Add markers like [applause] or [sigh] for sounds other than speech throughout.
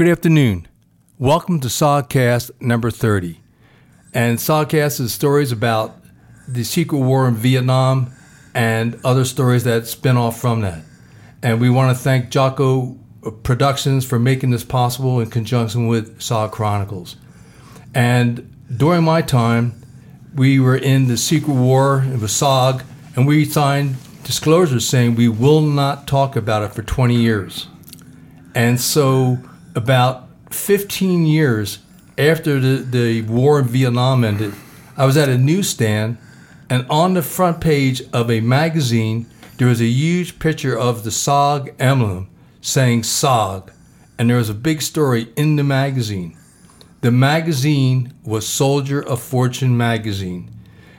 Good afternoon. Welcome to SOGcast number 30. And Sawcast is stories about the secret war in Vietnam and other stories that spin off from that. And we want to thank Jocko Productions for making this possible in conjunction with SOG Chronicles. And during my time, we were in the secret war, it was SOG, and we signed disclosures saying we will not talk about it for 20 years. And so about 15 years after the, the war in Vietnam ended, I was at a newsstand, and on the front page of a magazine, there was a huge picture of the SOG emblem saying SOG, and there was a big story in the magazine. The magazine was Soldier of Fortune magazine,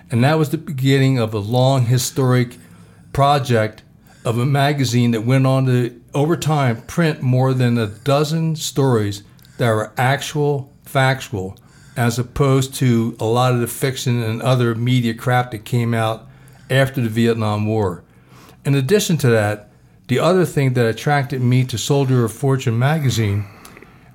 and that was the beginning of a long historic project of a magazine that went on to, over time, print more than a dozen stories that were actual, factual, as opposed to a lot of the fiction and other media crap that came out after the Vietnam War. In addition to that, the other thing that attracted me to Soldier of Fortune magazine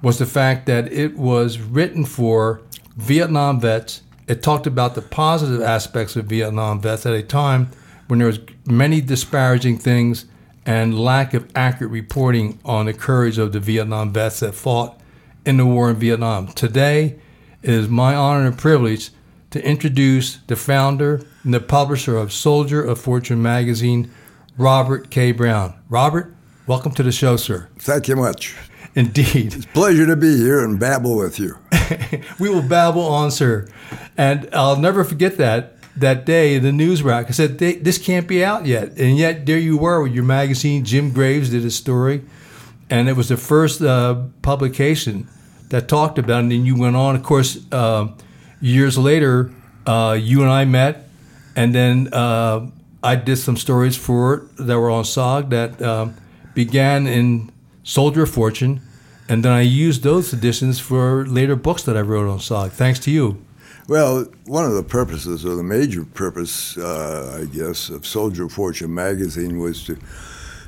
was the fact that it was written for Vietnam vets. It talked about the positive aspects of Vietnam vets at a time when there was many disparaging things and lack of accurate reporting on the courage of the Vietnam vets that fought in the war in Vietnam. Today, it is my honor and privilege to introduce the founder and the publisher of Soldier of Fortune magazine, Robert K. Brown. Robert, welcome to the show, sir. Thank you much. Indeed. It's a pleasure to be here and babble with you. [laughs] we will babble on, sir. And I'll never forget that that day the news rack. I said, this can't be out yet. And yet there you were with your magazine. Jim Graves did a story. And it was the first uh, publication that talked about it. And you went on. Of course, uh, years later, uh, you and I met. And then uh, I did some stories for it that were on SOG that um, began in Soldier of Fortune. And then I used those editions for later books that I wrote on SOG, thanks to you. Well, one of the purposes, or the major purpose, uh, I guess, of Soldier Fortune magazine was to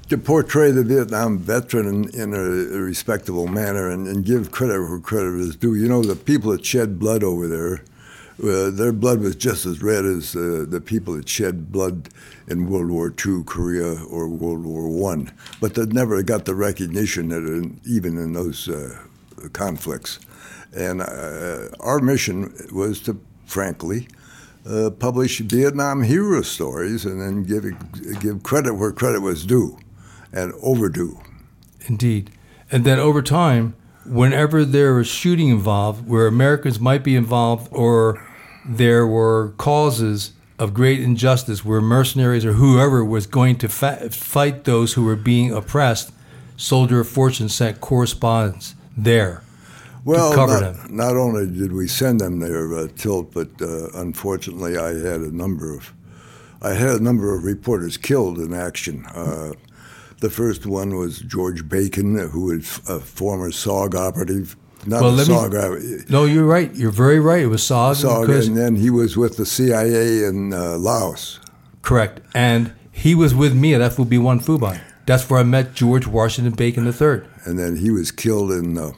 to portray the Vietnam veteran in, in a, a, respectable manner and, and, give credit where credit is due. You know, the people that shed blood over there, uh, their blood was just as red as uh, the people that shed blood in World War II, Korea, or World War One, but they never got the recognition that in, even in those uh, conflicts. And uh, our mission was to, frankly, uh, publish Vietnam hero stories and then give give credit where credit was due, and overdue. Indeed, and then over time, whenever there was shooting involved, where Americans might be involved, or there were causes of great injustice, where mercenaries or whoever was going to fa- fight those who were being oppressed, Soldier of Fortune sent correspondence there well, not? Not only did we send them their uh, tilt, but uh, unfortunately, I had a number of I had a number of reporters killed in action. Uh, The first one was George Bacon, who was a former SOG operative. Not Well, a let me- SOG operative. No, you're right. You're very right. It was SOG. SOG, and then he was with the CIA in uh, Laos. correct. And he was with me at FOB 1 Phu Bai. That's where I met George Washington Bacon III. and then he was killed in uh,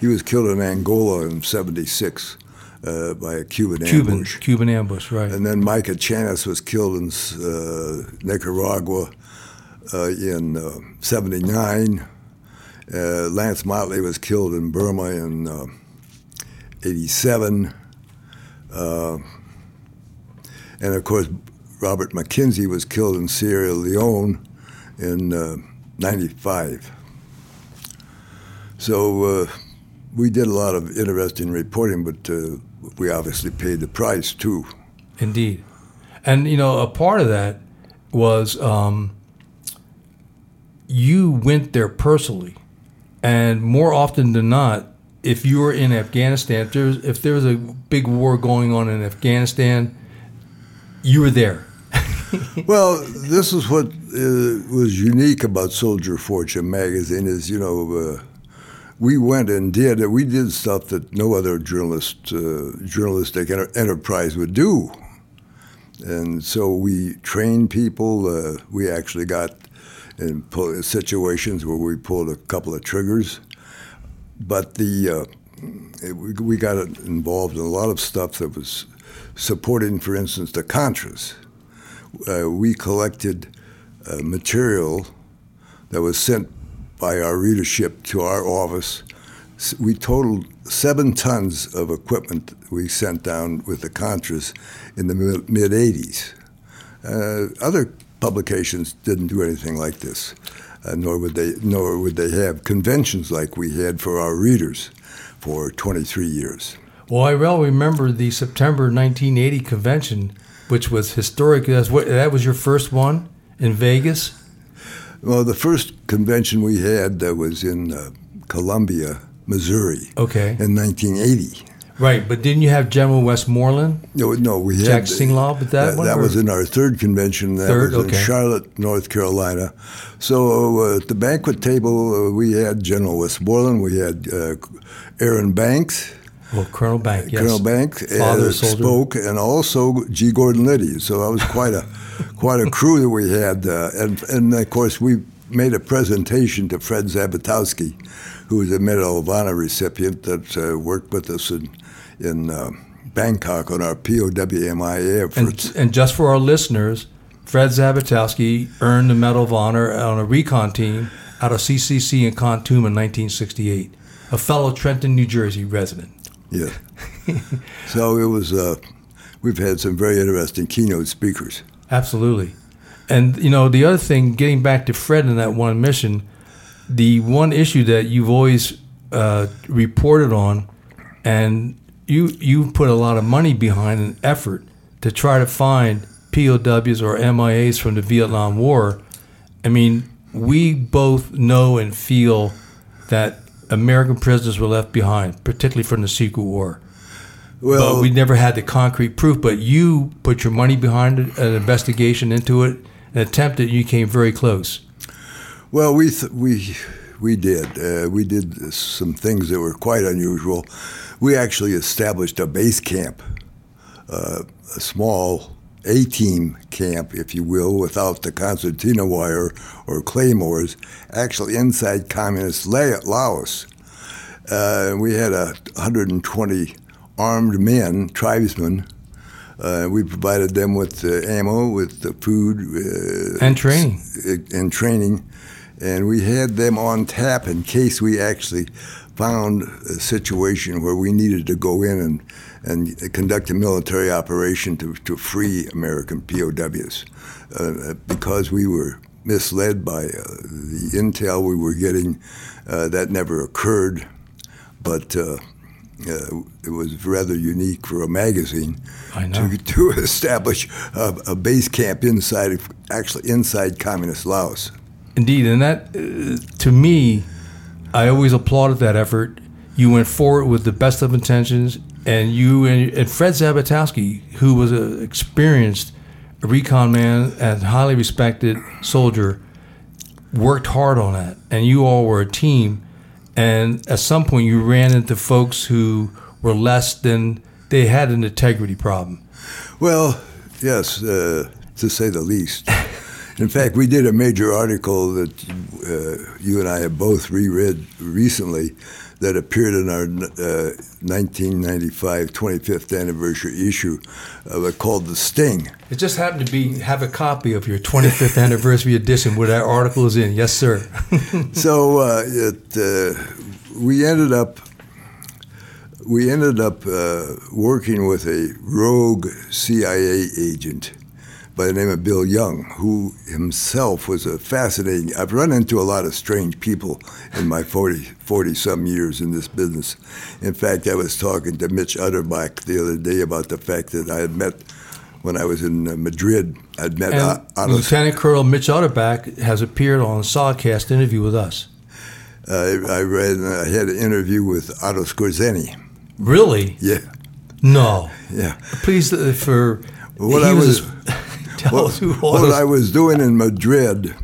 he was killed in Angola in '76 uh, by a Cuban, Cuban, ambush. Cuban ambush, right. And then Mike Echanis was killed in uh, Nicaragua uh, in uh, '79. Uh, Lance Motley was killed in Burma in uh, '87. Uh, and of course, Robert McKenzie was killed in Sierra Leone in uh, '95. So uh, we did a lot of interesting reporting, but uh, we obviously paid the price too. Indeed. And, you know, a part of that was um, you went there personally. And more often than not, if you were in Afghanistan, if there was, if there was a big war going on in Afghanistan, you were there. [laughs] Well, this is what uh, was unique about Soldier Fortune magazine is, you know, uh, we went and did we did stuff that no other journalist uh, journalistic enter- enterprise would do, and so we trained people. Uh, we actually got in situations where we pulled a couple of triggers, but the uh, it- we, we got involved in a lot of stuff that was supporting, for instance, the Contras uh, we collected uh, material that was sent by our readership to our office. We totaled seven tons of equipment we sent down with the Contras in the mid 80s. Uh, other publications didn't do anything like this, uh, nor would they nor would they have conventions like we had for our readers for 23 years. Well, I well remember the September 1980 convention, which was historic. That was your first one in Vegas? Well, the first convention we had that was in uh, Columbia, Missouri, Okay. in 1980. Right, but didn't you have General Westmoreland? No, no, we had Jack Singlaub at that one, That or- was in our third convention. That Third, was in okay. Charlotte, North Carolina. So uh, at the banquet table, uh, we had General Westmoreland, we had uh, Aaron Banks, Well, Colonel Bank, yes. Colonel Father uh, spoke, and also G. Gordon Liddy. So that was quite a [laughs] quite a crew that we had, uh, and and of course we made a presentation to Fred Zabitosky, who was a Medal of Honor recipient that uh, worked with us in in uh, Bangkok on our POWMI efforts. And, and just for our listeners, Fred Zabitosky earned the Medal of Honor on a recon team out of CCC in Kontum in 1968. A fellow Trenton, New Jersey resident. Yeah. [laughs] so it was. Uh, we've had some very interesting keynote speakers. Absolutely. And, you know, the other thing, getting back to Fred and that one mission, the one issue that you've always uh, reported on, and you you put a lot of money behind an effort to try to find POWs or MIAs from the Vietnam War. I mean, we both know and feel that American prisoners were left behind, particularly from the Secret War. Well, but we never had the concrete proof. But you put your money behind it, an investigation into it, and attempted. And you came very close. Well, we th- we we did uh, we did some things that were quite unusual. We actually established a base camp, uh, a small A-team camp, if you will, without the concertina wire or claymores, actually inside communist La- Laos. Uh, we had a 120 armed men, tribesmen. Uh, we provided them with uh, ammo, with the food, uh, And training. and training, and we had them on tap in case we actually found a situation where we needed to go in and, and conduct a military operation to, to free American POWs. Uh, because we were misled by uh, the intel we were getting, uh, that never occurred, but uh, uh, it was rather unique for a magazine to, [laughs] to establish a, a base camp inside, of- actually inside communist Laos. Indeed, and that, uh, to me, I always applauded that effort. You went forward with the best of intentions, and you and, and Fred Zabitosky, who was an experienced recon man and highly respected soldier, worked hard on that, and you all were a team. And at some point, you ran into folks who were less than they had an integrity problem. Well, yes, uh, to say the least. [laughs] In fact, we did a major article that uh, you and I have both reread recently that appeared in our uh, 1995 25th anniversary issue uh, called The Sting. It just happened to be have a copy of your 25th anniversary edition where that article is in. Yes, sir. [laughs] so uh, it, uh, we ended up we ended up uh, working with a rogue CIA agent by the name of Bill Young, who himself was a fascinating. I've run into a lot of strange people in my 40, 40 some years in this business. In fact, I was talking to Mitch Utterback the other day about the fact that I had met when I was in uh, Madrid. I'd met and Otto. Lieutenant Colonel Mitch Utterback has appeared on a SOGcast interview with us. Uh, I read. I had an interview with Otto Skorzeny. Really? Yeah. No. Yeah. Please, uh, for what I was. was [laughs] Tell what, us who was. What I was doing in Madrid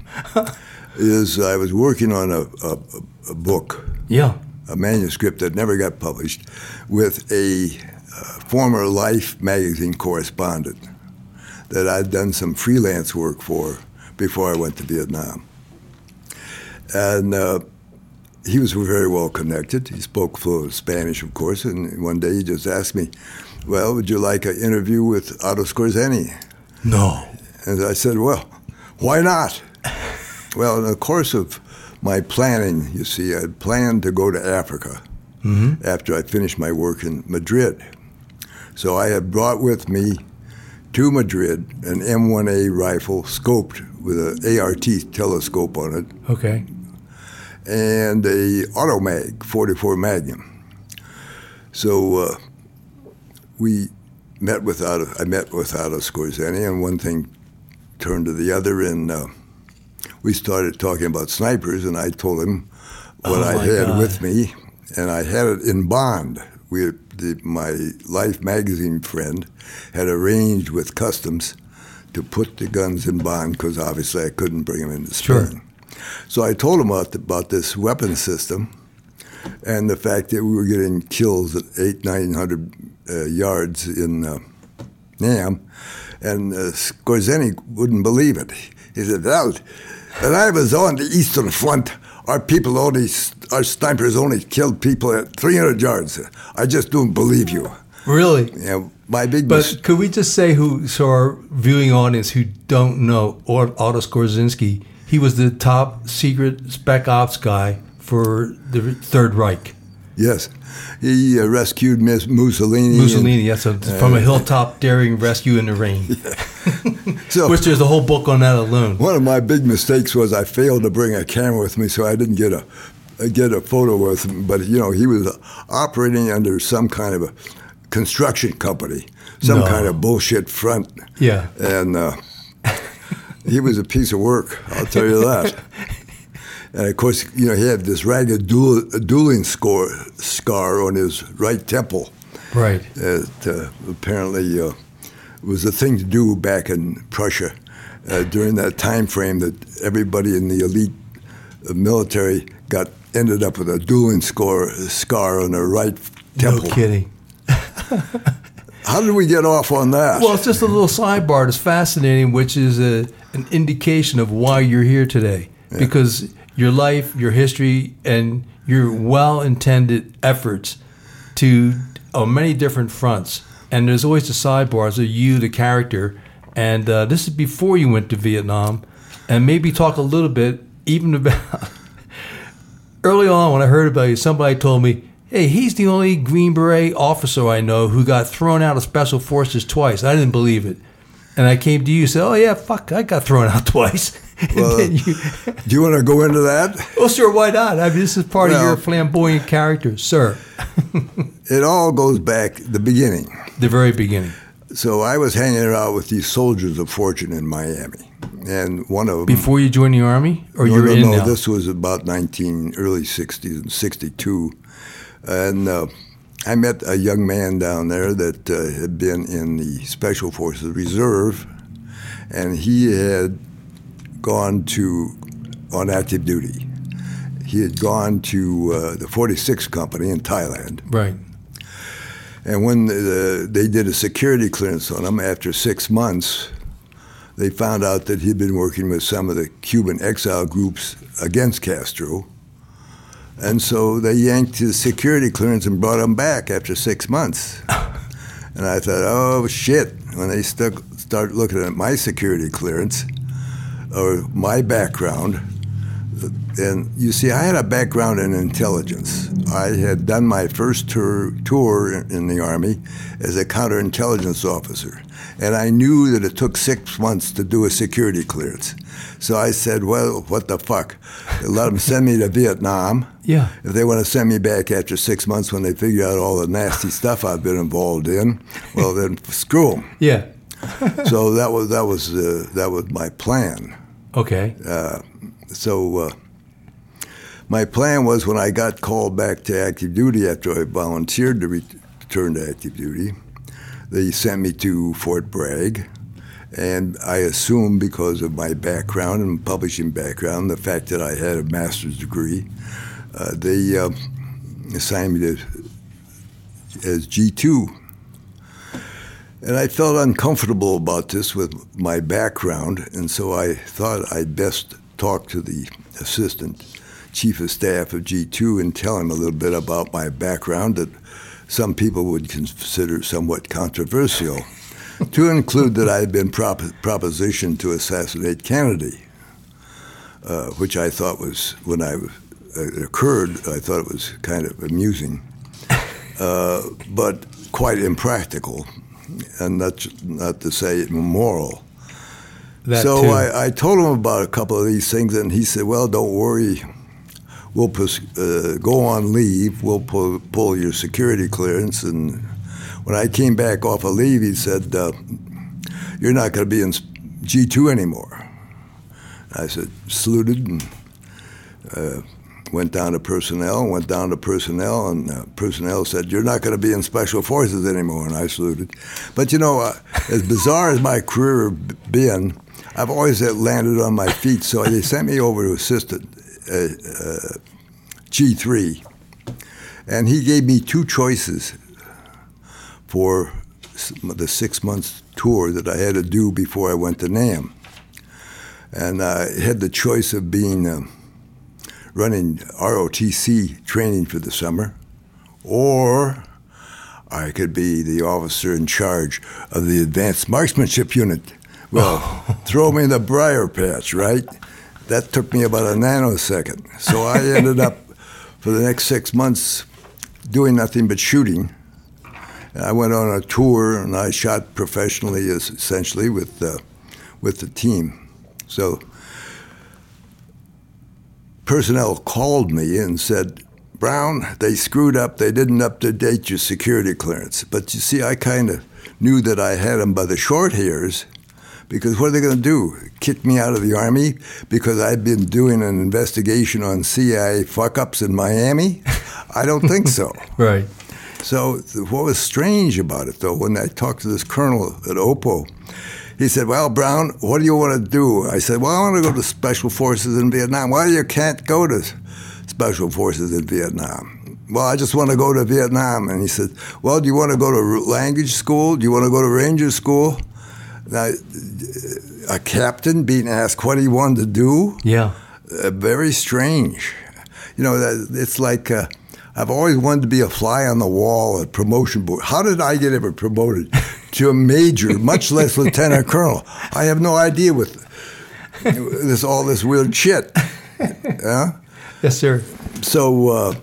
is I was working on a, a, a, book. Yeah. A manuscript that never got published with a uh, former Life magazine correspondent that I'd done some freelance work for before I went to Vietnam. And uh, he was very well connected. He spoke fluent Spanish, of course. And one day he just asked me, "Well, would you like an interview with Otto Skorzeny?" No. And I said, well, why not? [laughs] well, in the course of my planning, you see, I had planned to go to Africa mm-hmm. after I finished my work in Madrid. So I had brought with me to Madrid an M1A rifle scoped with an ART telescope on it. Okay. And a Automag 44 Magnum. So uh, we met without I met with a Skorzeny, and one thing turned to the other, and uh, we started talking about snipers, and I told him what oh I had God. with me, and I had it in bond. We, the, my Life magazine friend, had arranged with customs to put the guns in bond because obviously I couldn't bring them into Spain. Sure. So I told him about, the, about this weapon system and the fact that we were getting kills at eight, nine hundred uh, yards in uh, Nam, and uh, Skorzeny wouldn't believe it. He said, "Well, when I was on the Eastern Front, our people only, our snipers only killed people at 300 yards. I just don't believe you." Really? Yeah. My big. But mis- could we just say who, so our viewing audience who don't know or Otto Skorzynski, he was the top secret spec ops guy for the Third Reich. Yes, he uh, rescued Miss Mussolini. Mussolini, yes, uh, from a [laughs] hilltop daring rescue in the rain. [laughs] [laughs] so, Which there's a whole book on that alone. One of my big mistakes was I failed to bring a camera with me, so I didn't get a get a photo with him. But you know, he was operating under some kind of a construction company, some no. kind of bullshit front. Yeah, and uh, he was a piece of work. I'll tell you that. And of course, you know, he had this ragged duel, dueling score, scar on his right temple. Right. That uh, apparently uh, was a thing to do back in Prussia uh, during that time frame that everybody in the elite uh, military got ended up with a dueling score, scar on their right temple. No kidding. [laughs] How did we get off on that? Well, it's just a little sidebar. It's fascinating, which is a, an indication of why you're here today. Yeah. Because your life, your history, and your well intended efforts to on many different fronts. And there's always the sidebars of you, the character. And uh, this is before you went to Vietnam. And maybe talk a little bit even about [laughs] early on when I heard about you, somebody told me, hey, he's the only Green Beret officer I know who got thrown out of Special Forces twice. I didn't believe it. And I came to you and said, oh, yeah, fuck, I got thrown out [laughs] twice. Well, you, do you want to go into that? [laughs] Well, sir, why not? I mean, this is part well, of your flamboyant character, sir. [laughs] it all goes back the beginning. The very beginning. So I was hanging out with these soldiers of fortune in Miami, and one of them. Before you joined the army, or no, you're no, in no, now? this was about nineteen early '60s and '62, and. Uh, I met a young man down there that uh, had been in the Special Forces Reserve, and he had gone to on active duty. He had gone to uh, the 46th Company in Thailand. Right. And when the, they did a security clearance on him after six months, they found out that he'd been working with some of the Cuban exile groups against Castro. And so they yanked his security clearance and brought him back after six months. [laughs] and I thought, oh shit, when they stuck, start looking at my security clearance or my background, and you see, I had a background in intelligence. I had done my first tour, tour in the Army as a counterintelligence officer. And I knew that it took six months to do a security clearance. So I said, well, what the fuck? Let them send me to Vietnam. Yeah. If they want to send me back after six months when they figure out all the nasty stuff I've been involved in, well, then screw them. Yeah. [laughs] so that was that was uh, that was my plan. Okay. Uh, so uh, my plan was when I got called back to active duty after I volunteered to return to active duty, they sent me to Fort Bragg. And I assumed because of my background and publishing background, the fact that I had a master's degree, uh, they uh, assigned me to, as G2. And I felt uncomfortable about this with my background, and so I thought I'd best talk to the assistant chief of staff of G2 and tell him a little bit about my background that some people would consider somewhat controversial, to include that I had been prop- propositioned to assassinate Kennedy, uh, which I thought was, when I it occurred, I thought it was kind of amusing, uh, but quite impractical, and not, not to say immoral. That so. I, I told him about a couple of these things, and he said, "Well, don't worry. We'll pus- uh, go on leave. We'll pull, pull your security clearance." And when I came back off of leave, he said, uh, "You're not going to be in G two anymore." I said, saluted, and uh, went down to personnel. Went down to personnel, and uh, personnel said, "You're not going to be in special forces anymore." And I saluted. But you know, uh, as bizarre as my career been. I've always landed on my feet, so they sent me over to assistant G3, and he gave me two choices for the six months tour that I had to do before I went to NAM. And I had the choice of being uh, running ROTC training for the summer, or I could be the officer in charge of the advanced marksmanship unit. Well, [laughs] throw me in the briar patch, right? That took me about a nanosecond. So I [laughs] ended up for the next six months doing nothing but shooting. I went on a tour and I shot professionally, essentially with uh, with the team. So personnel called me and said, "Brown, they screwed up. They didn't up to date your security clearance." But you see, I kind of knew that I had them by the short hairs because what are they going to do? Kick me out of the army because I've been doing an investigation on CIA fuck ups in Miami? [laughs] I don't think so. right. So what was strange about it, though, when I talked to this colonel at OPO, he said, "Well, Brown, what do you want to do?" I said, "Well, I want to go to Special Forces in Vietnam." Well, you can't go to Special Forces in Vietnam. Well, I just want to go to Vietnam. And he said, "Well, do you want to go to language school? Do you want to go to Ranger school?" Now, a captain being asked what he wanted to do, Yeah. uh, very strange. You know, it's like uh, I've always wanted to be a fly on the wall at promotion board. How did I get ever promoted [laughs] to a major, much less lieutenant colonel? I have no idea with this all this weird shit. Yeah. Yes, sir. So uh,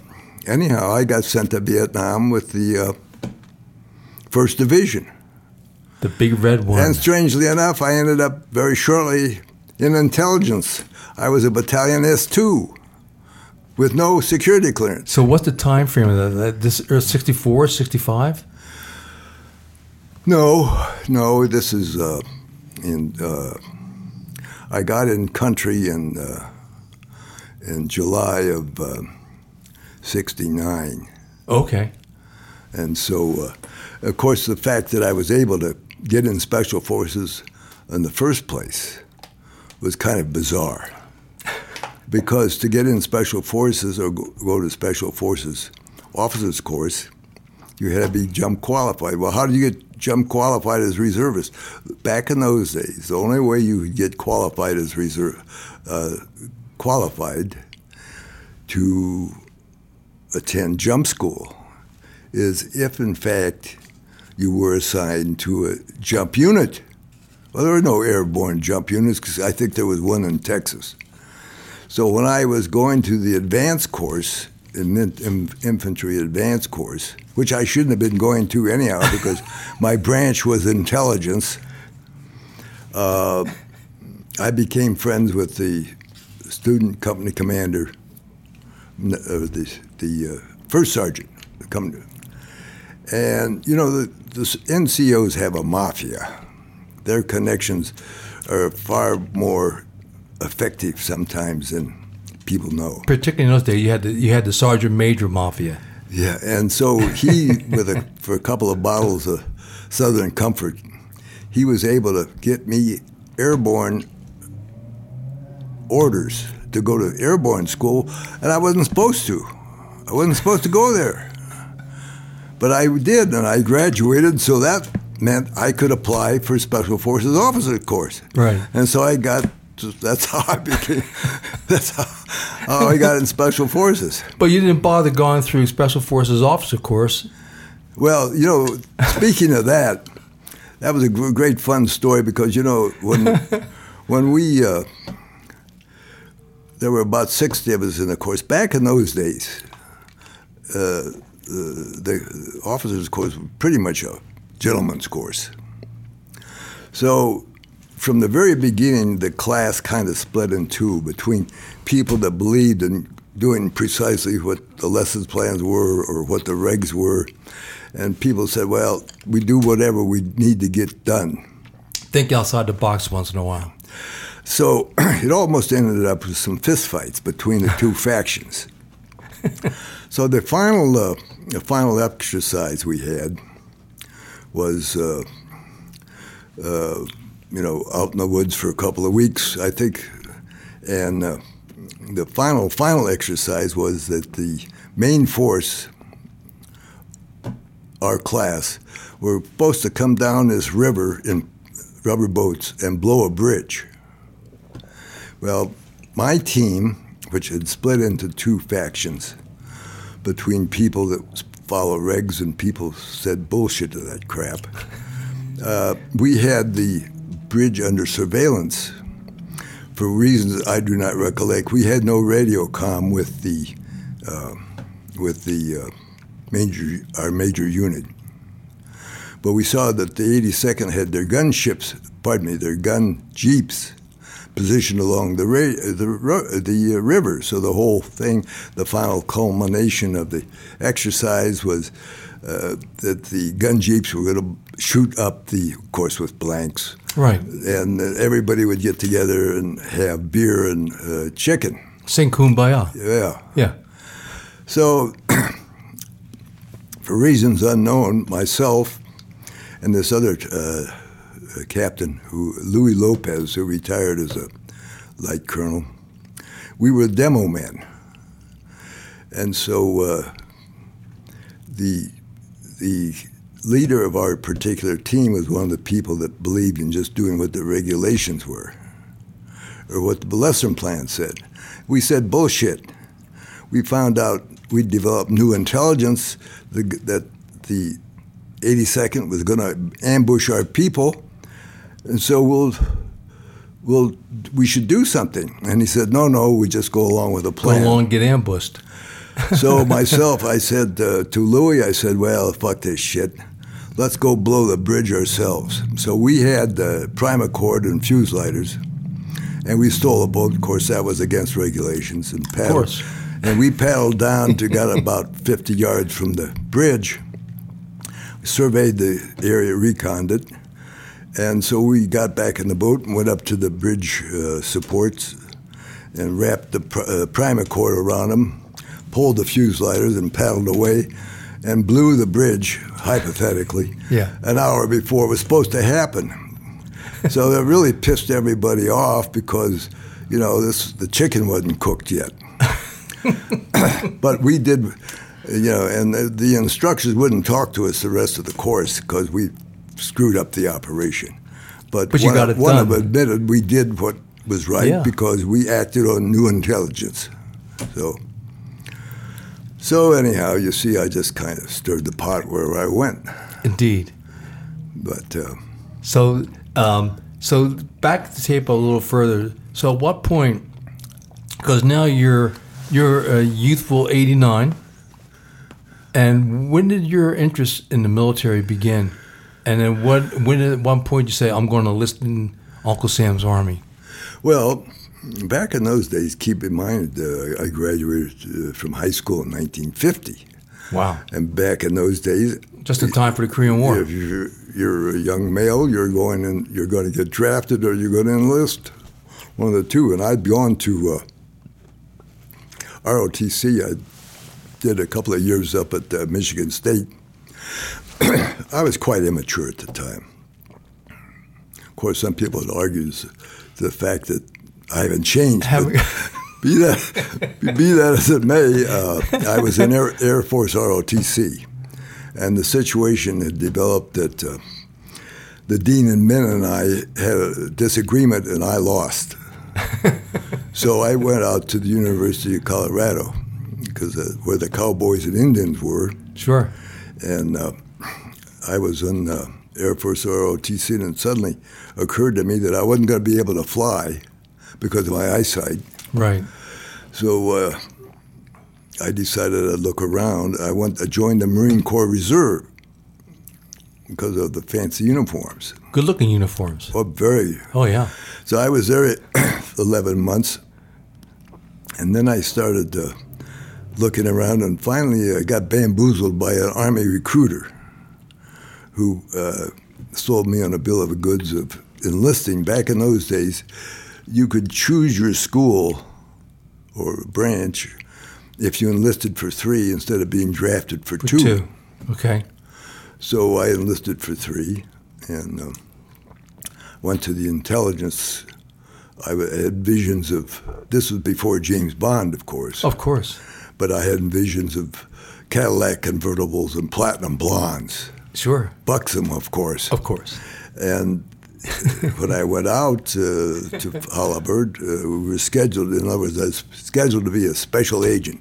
anyhow, I got sent to Vietnam with the uh, First Division. The big red one. And strangely enough, I ended up very shortly in intelligence. I was a battalion S2 with no security clearance. so what's the time frame of that? this er, 64, 65? No, no, this is uh, in. Uh, I got in country in uh, in July of uh, '69, Okay. and so, uh, of course, the fact that I was able to get in special forces in the first place was kind of bizarre. because to get in special forces or go, to special forces officers course, you had to be jump qualified. Well, how did you get jump qualified as reservist? Back in those days, the only way you could get qualified as reserve uh, qualified to attend jump school is if, in fact, you were assigned to a jump unit. Well, there were no airborne jump units because I think there was one in Texas. So when I was going to the advanced course, in, in infantry advanced course, which I shouldn't have been going to anyhow [laughs] because my branch was intelligence, uh, I became friends with the student company commander, uh, the, the uh, first sergeant, the company. And, you know, the, the NCOs have a mafia. Their connections are far more effective sometimes than people know. Particularly in those days, you had the, you had the sergeant major mafia. Yeah, and so he, [laughs] with a, for a couple of bottles of Southern Comfort, he was able to get me airborne orders to go to airborne school, and I wasn't supposed to. I wasn't supposed to go there. But I did, and I graduated, so that meant I could apply for Special Forces officer course. Right. And so I got. That's how I became. [laughs] That's how, how I got in Special Forces. But you didn't bother going through Special Forces officer course. Well, you know, speaking of that, that was a great fun story because you know when [laughs] when we uh, there were about sixty of us in the course back in those days. Uh, the, the officers' course was pretty much a gentleman's course. So, from the very beginning, the class kind of split in two between people that believed in doing precisely what the lessons plans were or what the regs were, and people said, "Well, we do whatever we need to get done." Think outside the box once in a while. So [clears throat] it almost ended up with some fistfights between the two factions. [laughs] so the final, uh, the final exercise we had was, uh, uh, you know, out in the woods for a couple of weeks, I think, and uh, the final final exercise was that the main force, our class, were supposed to come down this river in rubber boats and blow a bridge. Well, my team, which had split into two factions between people that follow regs and people said bullshit to that crap, uh, we had the bridge under surveillance for reasons I do not recollect. We had no radio com with the uh, with the uh, major our major unit, but we saw that the 82nd had their gunships, pardon me, their gun jeeps positioned along the the the uh, river. So the whole thing, the final culmination of the exercise was uh, that the gun jeeps were going to shoot up the of course with blanks, right? And everybody would get together and have beer and uh, chicken. Sing kumbaya. Yeah. Yeah. So, [clears throat] for reasons unknown, myself and this other uh, captain, who Louis Lopez, who retired as a light colonel, we were demo men, and so uh, the the leader of our particular team was one of the people that believed in just doing what the regulations were, or what the lesson plan said. We said bullshit. We found out we developed new intelligence that the 82nd was going to ambush our people and so we'll, we'll, we should do something. And he said, no, no, we just go along with the plan. Go along get ambushed. so [laughs] myself, I said uh, to Louis, I said, well, fuck this shit. Let's go blow the bridge ourselves. So we had the primacord and fuse lighters, and we stole a boat. Of course, that was against regulations. And paddled, of course. And we paddled down to got about [laughs] 50 yards from the bridge, surveyed the area, reconned it, and so we got back in the boat and went up to the bridge uh, supports and wrapped the pr- uh, primacord around them, pulled the fuse lighters and paddled away and blew the bridge, hypothetically, [laughs] yeah. an hour before it was supposed to happen. [laughs] so that really pissed everybody off because, you know, this the chicken wasn't cooked yet. [laughs] but we did, you know, and the, the instructors wouldn't talk to us the rest of the course because we screwed up the operation. But, But one, it one of admitted we did what was right Yeah. because we acted on new intelligence. So, so anyhow, you see, I just kind of stirred the pot where I went. Indeed. But uh, So, um, so back the tape a little further. So, at what point? Because now you're you're a youthful eighty nine, and when did your interest in the military begin? And then what? When at one point you say I'm going to enlist in Uncle Sam's army? Well, back in those days, keep in mind, uh, I graduated uh, from high school in 1950. Wow! And back in those days, Just in time for the Korean War. if you're, you're a young male, you're going in, you're going to get drafted or you're going to enlist, one of the two. And I'd gone to uh, ROTC. I did a couple of years up at uh, Michigan State. [clears throat] I was quite immature at the time. Of course, some people would argue the fact that I haven't changed. [laughs] Be that be that as it may, uh, I was in Air, Air Force ROTC, and the situation had developed that uh, the dean and Min and I had a disagreement, and I lost. [laughs] so I went out to the University of Colorado, because uh, where the Cowboys and Indians were, Sure. and uh, I was in uh, Air Force ROTC, and it suddenly occurred to me that I wasn't going to be able to fly because of my eyesight. Right. So uh, I decided I'd look around. I went. I joined the Marine Corps Reserve because of the fancy uniforms. Good looking uniforms. Oh, very. Oh yeah. So I was there [clears throat] 11 months, and then I started uh, looking around, and finally I got bamboozled by an Army recruiter who uh, sold me on a bill of goods of enlisting. Back in those days, you could choose your school or branch if you enlisted for three instead of being drafted for, For two. two. Okay. So I enlisted for three and um, went to the intelligence. I had visions of, this was before James Bond, of course, Of course. but I had visions of Cadillac convertibles and platinum blondes, Sure. buxom, of course. Of course. And [laughs] when I went out uh, to Holabird, uh, we were scheduled, in other words, I was scheduled to be a special agent.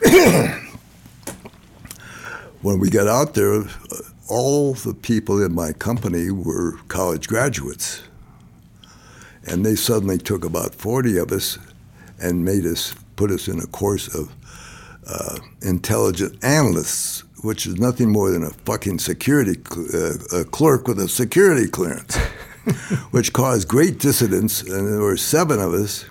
[coughs] when we got out there, uh, all the people in my company were college graduates. And they suddenly took about 40 of us and made us, put us in a course of uh, intelligent analysts, which is nothing more than a fucking security cl- uh, a clerk with a security clearance, [laughs] which caused great dissidence. And there were seven of us.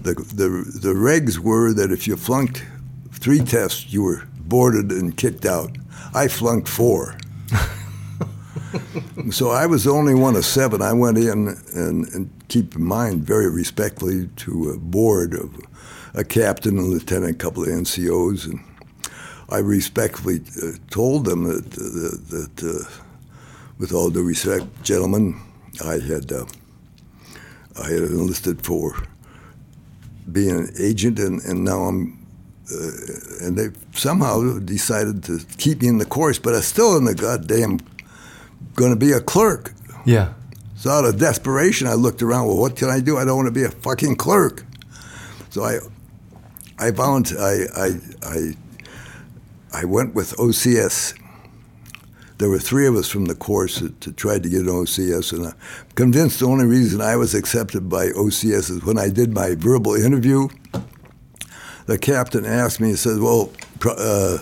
The, the, the regs were that if you flunked three tests, you were boarded and kicked out. I flunked four. [laughs] so I was the only one of seven. I went in and, and keep in mind very respectfully to a board of a captain, a lieutenant, a couple of NCOs, and I respectfully uh, told them that, uh, that uh, with all due respect, gentlemen, I had uh, I had enlisted for being an agent, and, and now I'm uh, and they somehow decided to keep me in the course, but I'm still in the goddamn going to be a clerk. Yeah. So out of desperation, I looked around. Well, what can I do? I don't want to be a fucking clerk. So I, I volunteered. I I I, I went with OCS. There were three of us from the course that, that tried to get an OCS, and I'm convinced the only reason I was accepted by OCS is when I did my verbal interview. The captain asked me, he said, "Well, uh,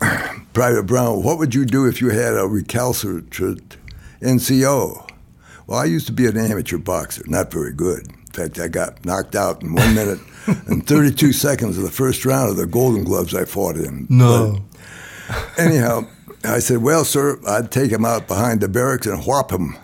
[clears throat] Private Brown, what would you do if you had a recalcitrant NCO?" Well, I used to be an amateur boxer, not very good. In fact, I got knocked out in one minute and 32 seconds of the first round of the Golden Gloves I fought in. No. But anyhow, I said, Well, sir, I'd take him out behind the barracks and whop him.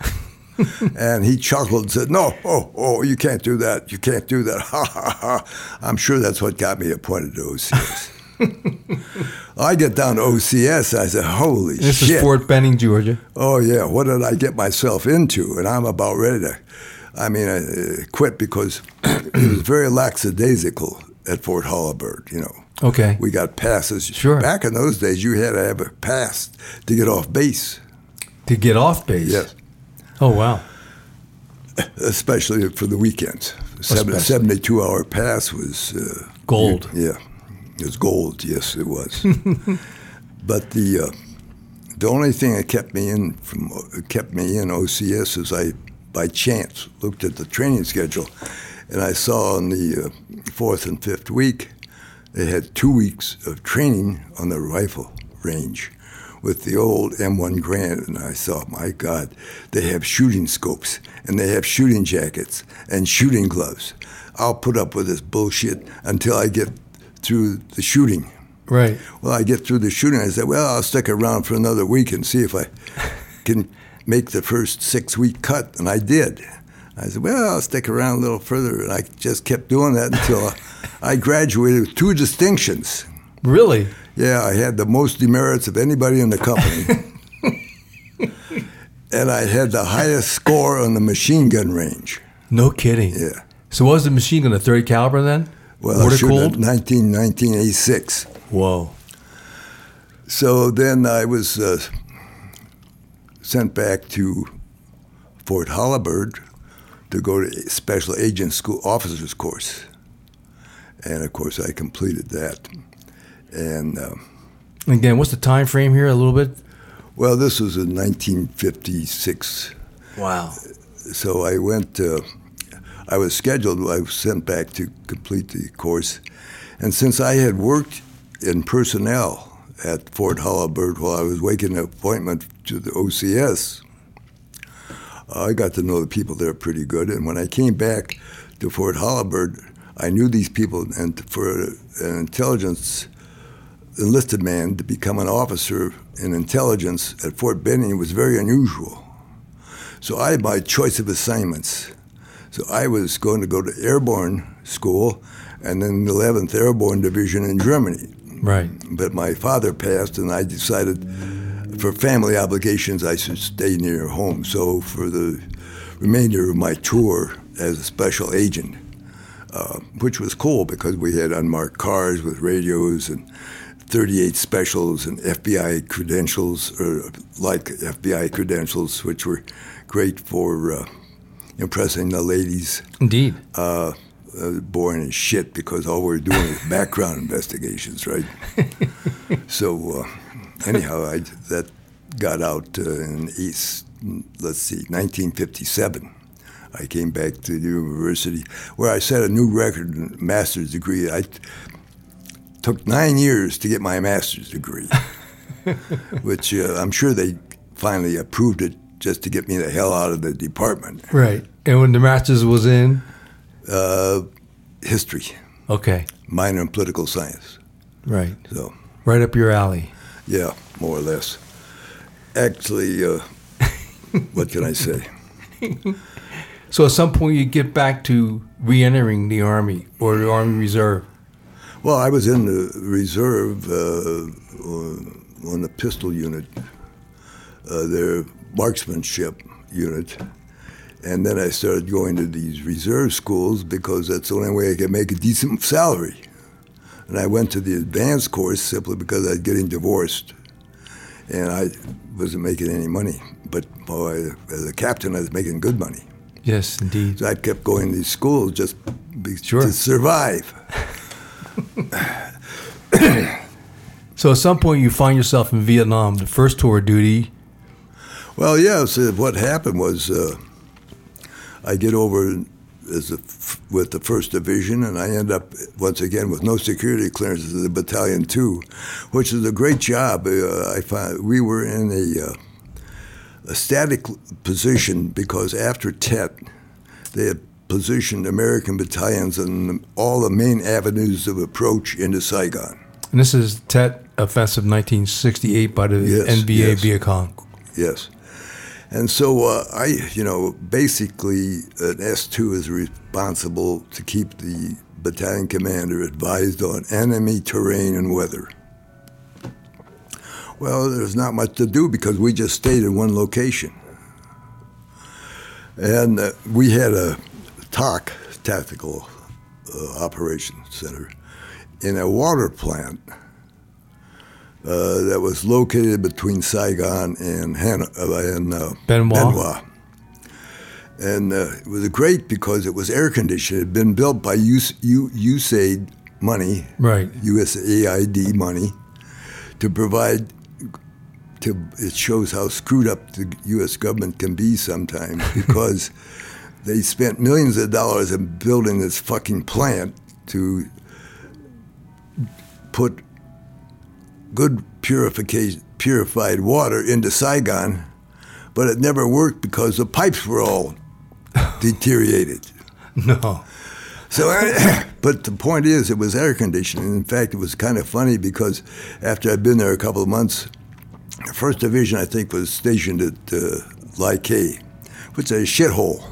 [laughs] and he chuckled and said, No, oh, oh, you can't do that. You can't do that. [laughs] Ha, ha, ha. I'm sure that's what got me appointed to OCS. [laughs] I get down to OCS. I said, Holy This shit. This is Fort Benning, Georgia. Oh yeah, what did I get myself into? And I'm about ready to. I mean, I uh, quit because [clears throat] it was very lackadaisical at Fort Holabird, you know. Okay. We got passes. Sure. Back in those days, you had to have a pass to get off base. To get off base. Yes. Oh wow. [laughs] especially for the weekends. Seven, Especially. 72 hour pass was uh, Gold. Yeah, it was gold. Yes, it was. [laughs] but the uh, the only thing that kept me in from kept me in OCS is I by chance looked at the training schedule, and I saw on the uh, fourth and fifth week they had two weeks of training on the rifle range with the old M1 Garand, and I thought, my God, they have shooting scopes and they have shooting jackets and shooting gloves. I'll put up with this bullshit until I get through the shooting. Right. Well, I get through the shooting. I said, well, I'll stick around for another week and see if I can make the first six week cut. And I did. I said, well, I'll stick around a little further. And I just kept doing that until [laughs] I graduated with two distinctions. Really? Yeah, I had the most demerits of anybody in the company. [laughs] and I had the highest score on the machine gun range. No kidding. Yeah. So what was the machine gun? A 30 caliber then? Well, Water cooled? at 19, 1986. Whoa. So then I was uh, sent back to Fort Holabird to go to Special Agent School Officers course. And of course, I completed that. And um, Again, what's the time frame here? A little bit. well, this was in 1956. Wow. So I went. Uh, I was scheduled. I was sent back to complete the course, and since I had worked in personnel at Fort Holabird while I was waiting an appointment to the OCS, I got to know the people there pretty good. And when I came back to Fort Holabird, I knew these people, and for an intelligence enlisted man to become an officer in intelligence at Fort Benning was very unusual. So I had my choice of assignments. So I was going to go to airborne school and then the 11th Airborne Division in Germany. Right. But my father passed, and I decided for family obligations I should stay near home. So for the remainder of my tour as a special agent, uh, which was cool because we had unmarked cars with radios and 38 specials and FBI credentials, or like FBI credentials, which were great for uh, impressing the ladies Indeed. uh, uh, boring as shit because all we're doing is [laughs] background investigations, right? so, uh, anyhow, I, that got out uh, in East, let's see, 1957. I came back to the university where I set a new record in master's degree. I t- took nine years to get my master's degree, [laughs] which uh, I'm sure they finally approved it just to get me the hell out of the department. Right. And when the master's was in? Uh, history. Okay. minor in political science. Right. So, Right up your alley. yeah, more or less. Actually, uh, [laughs] what can I say? So at some point you get back to re-entering the Army or the Army Reserve. Well, I was in the reserve uh, on the pistol unit, uh, their marksmanship unit. And then I started going to these reserve schools because that's the only way I could make a decent salary. And I went to the advanced course simply because I was getting divorced. And I wasn't making any money. But boy, as a captain, I was making good money. Yes, indeed. So I kept going to these schools just be, Sure. to survive. [coughs] So at some point you find yourself in Vietnam, the first tour of duty. Well, yeah. So what happened was uh, I get over as a with the first division, and I end up once again with no security clearances as a battalion two, which is a great job. Uh, I found we were in a uh, a static position because after Tet, they had positioned American battalions on all the main avenues of approach into Saigon. And this is Tet Offensive 1968 by the Yes, NVA yes. Viet Cong. Yes. And so uh, I, you know, basically an S2 is responsible to keep the battalion commander advised on enemy terrain and weather. Well, there's not much to do because we just stayed in one location. And uh, we had a TOC, Tactical uh, Operations Center, in a water plant uh, that was located between Saigon and, Han- uh, and uh, Bien Hoa. And uh, it was great because it was air conditioned. It had been built by US- U- USAID money, Right. USAID money, to provide. To, it shows how screwed up the U.S. government can be sometimes [laughs] because they spent millions of dollars in building this fucking plant to put good purification, purified water into Saigon, but it never worked because the pipes were all [laughs] deteriorated. No. So, [coughs] but the point is, it was air conditioning. In fact, it was kind of funny because after I'd been there a couple of months, the first division I think was stationed at uh, Lai which is a shithole.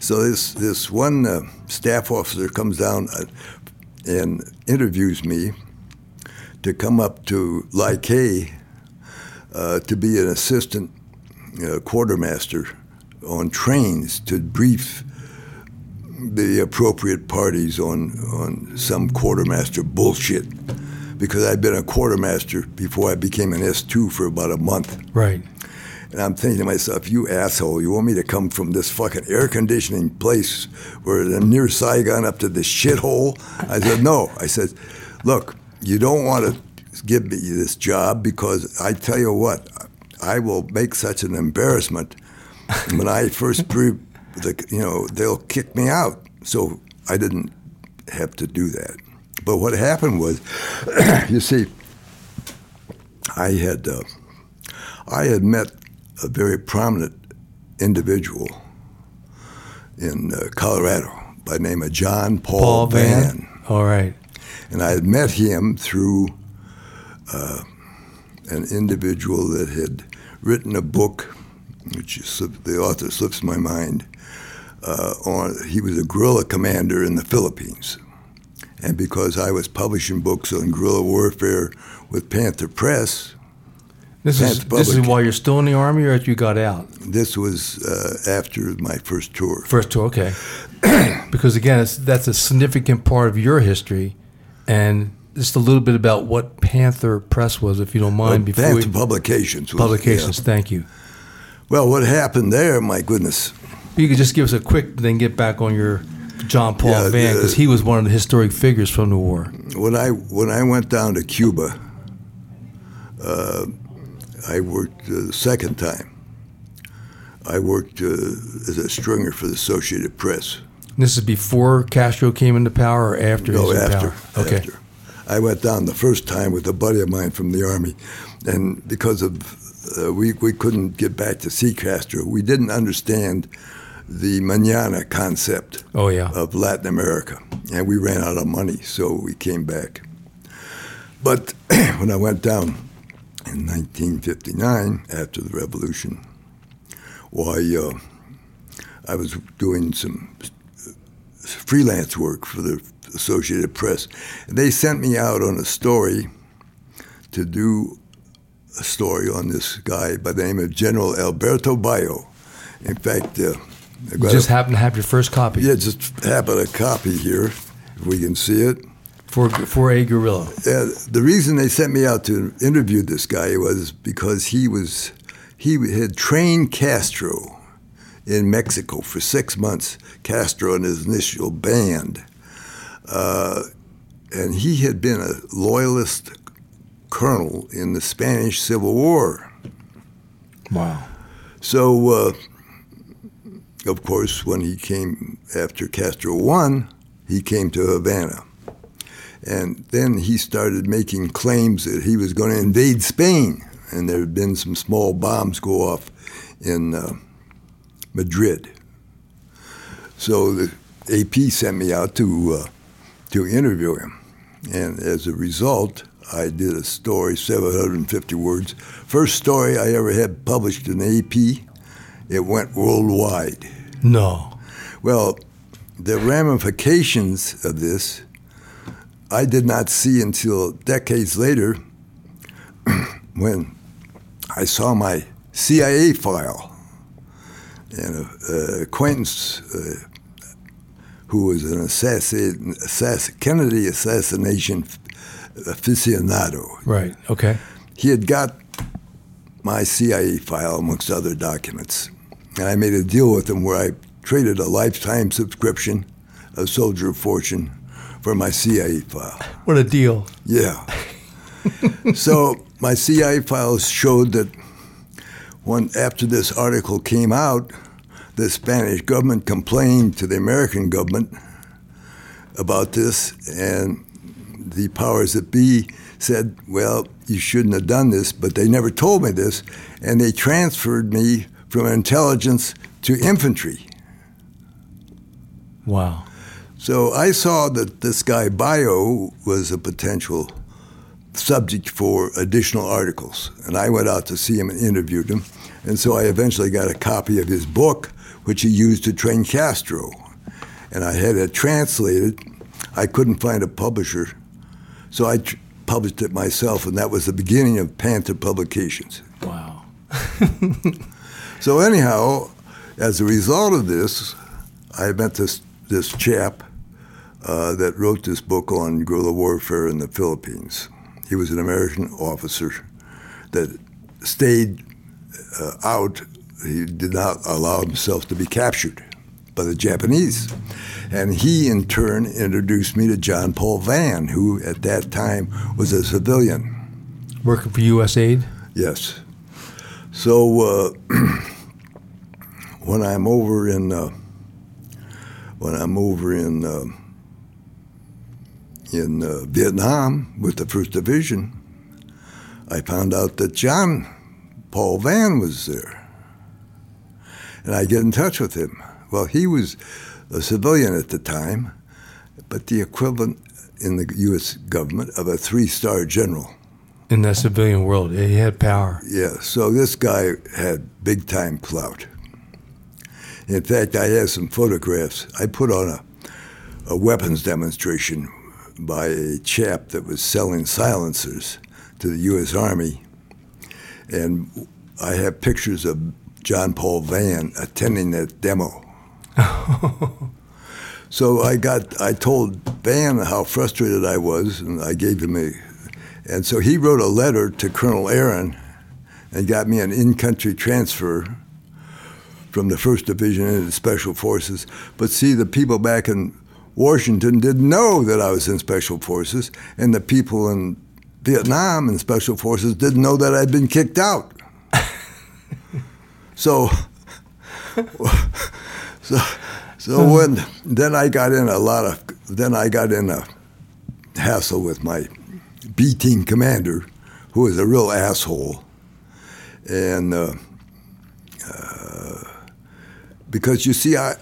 So this this one uh, staff officer comes down uh, and interviews me to come up to Lai uh, to be an assistant uh, quartermaster on trains to brief the appropriate parties on on some quartermaster bullshit because I'd been a quartermaster before I became an S2 for about a month. Right. And I'm thinking to myself, you asshole, you want me to come from this fucking air conditioning place where I'm near Saigon up to this shithole? I said, no. I said, look, you don't want to give me this job because I tell you what, I will make such an embarrassment when I first [laughs] pre, the, you know, they'll kick me out. So I didn't have to do that. But what happened was, [coughs] you see, I had uh, I had met a very prominent individual in uh, Colorado by the name of John Paul, Paul Vann. Vann. All right. And I had met him through uh, an individual that had written a book, which is, the author slips my mind. Uh, on he was a guerrilla commander in the Philippines, and because I was publishing books on guerrilla warfare with Panther Press, This is this is while you're still in the army, or you got out. this was uh, after my first tour. First tour, okay. [clears throat] because again, it's, that's a significant part of your history, and just a little bit about what Panther Press was, if you don't mind. before Panther we, Publications. was- publications, yeah. thank you. Well, what happened there? My goodness. You could just give us a quick, then get back on your John Paul Yeah, Vann, because he was one of the historic figures from the war. When I when I went down to Cuba, uh, I worked uh, the second time. I worked uh, as a stringer for the Associated Press. This is before Castro came into power, or after No, he was in after. power. Okay. After. I went down the first time with a buddy of mine from the army, and because of uh, we we couldn't get back to see Castro, we didn't understand the mañana concept Oh yeah. of Latin America, and we ran out of money, so we came back. But [clears throat] when I went down in 1959 after the revolution, why uh, I was doing some freelance work for the Associated Press. And they sent me out on a story to do a story on this guy by the name of General Alberto Bayo. In fact, uh, I You just a- happen to have your first copy yeah, just happen a copy here, if we can see it. for for a guerrilla. Uh, the reason they sent me out to interview this guy was because he was he had trained Castro in Mexico for six months. Castro and his initial band, uh, and he had been a loyalist colonel in the Spanish Civil War. Wow. So, uh, of course, when he came after Castro won, he came to Havana. And then he started making claims that he was going to invade Spain. And there had been some small bombs go off in uh, Madrid. So the AP sent me out to, uh, to interview him. And as a result, I did a story, 750 words. First story I ever had published in AP. It went worldwide. No. Well, the ramifications of this I did not see until decades later [clears throat] when I saw my CIA file. And a, acquaintance uh, who was an assassin, assassin, Kennedy assassination aficionado. Right. Okay. He had got my CIA file amongst other documents, and I made a deal with him where I traded a lifetime subscription of Soldier of Fortune for my CIA file. What a deal. Yeah. [laughs] so my CIA files showed that when after this article came out, the Spanish government complained to the American government about this, and the powers that be said, "Well, you shouldn't have done this," but they never told me this, and they transferred me from intelligence to infantry. Wow. So I saw that this guy Bayo was a potential subject for additional articles, and I went out to see him and interviewed him. And so I eventually got a copy of his book, which he used to train Castro. And I had it translated. I couldn't find a publisher, so I tr- published it myself, and that was the beginning of Panther Publications. Wow. [laughs] So anyhow, as a result of this, I met this this chap uh, that wrote this book on guerrilla warfare in the Philippines. He was an American officer that stayed uh, out. He did not allow himself to be captured by the Japanese. And he, in turn, introduced me to John Paul Vann, who at that time was a civilian. Working for USAID? Yes. So uh, [clears throat] when I'm over in uh, when I'm over in uh, in uh, Vietnam with the First Division, I found out that John Paul Vann was there, and I get in touch with him. Well, he was a civilian at the time, but the equivalent in the U.S. government of a three-star general. In that civilian world, he had power. Yeah, so this guy had big time clout. In fact, I have some photographs. I put on a, a weapons demonstration by a chap that was selling silencers to the U.S. Army, and I have pictures of John Paul Vann attending that demo. [laughs] so I got, I told Vann how frustrated I was, and I gave him a, and so he wrote a letter to Colonel Aaron and got me an in-country transfer from the First Division into Special Forces. But see, the people back in Washington didn't know that I was in Special Forces, and the people in Vietnam in Special Forces didn't know that I'd been kicked out. [laughs] [laughs] so, so, so when then I got in a lot of then I got in a hassle with my B team commander, who was a real asshole, and. Uh, because you see, I,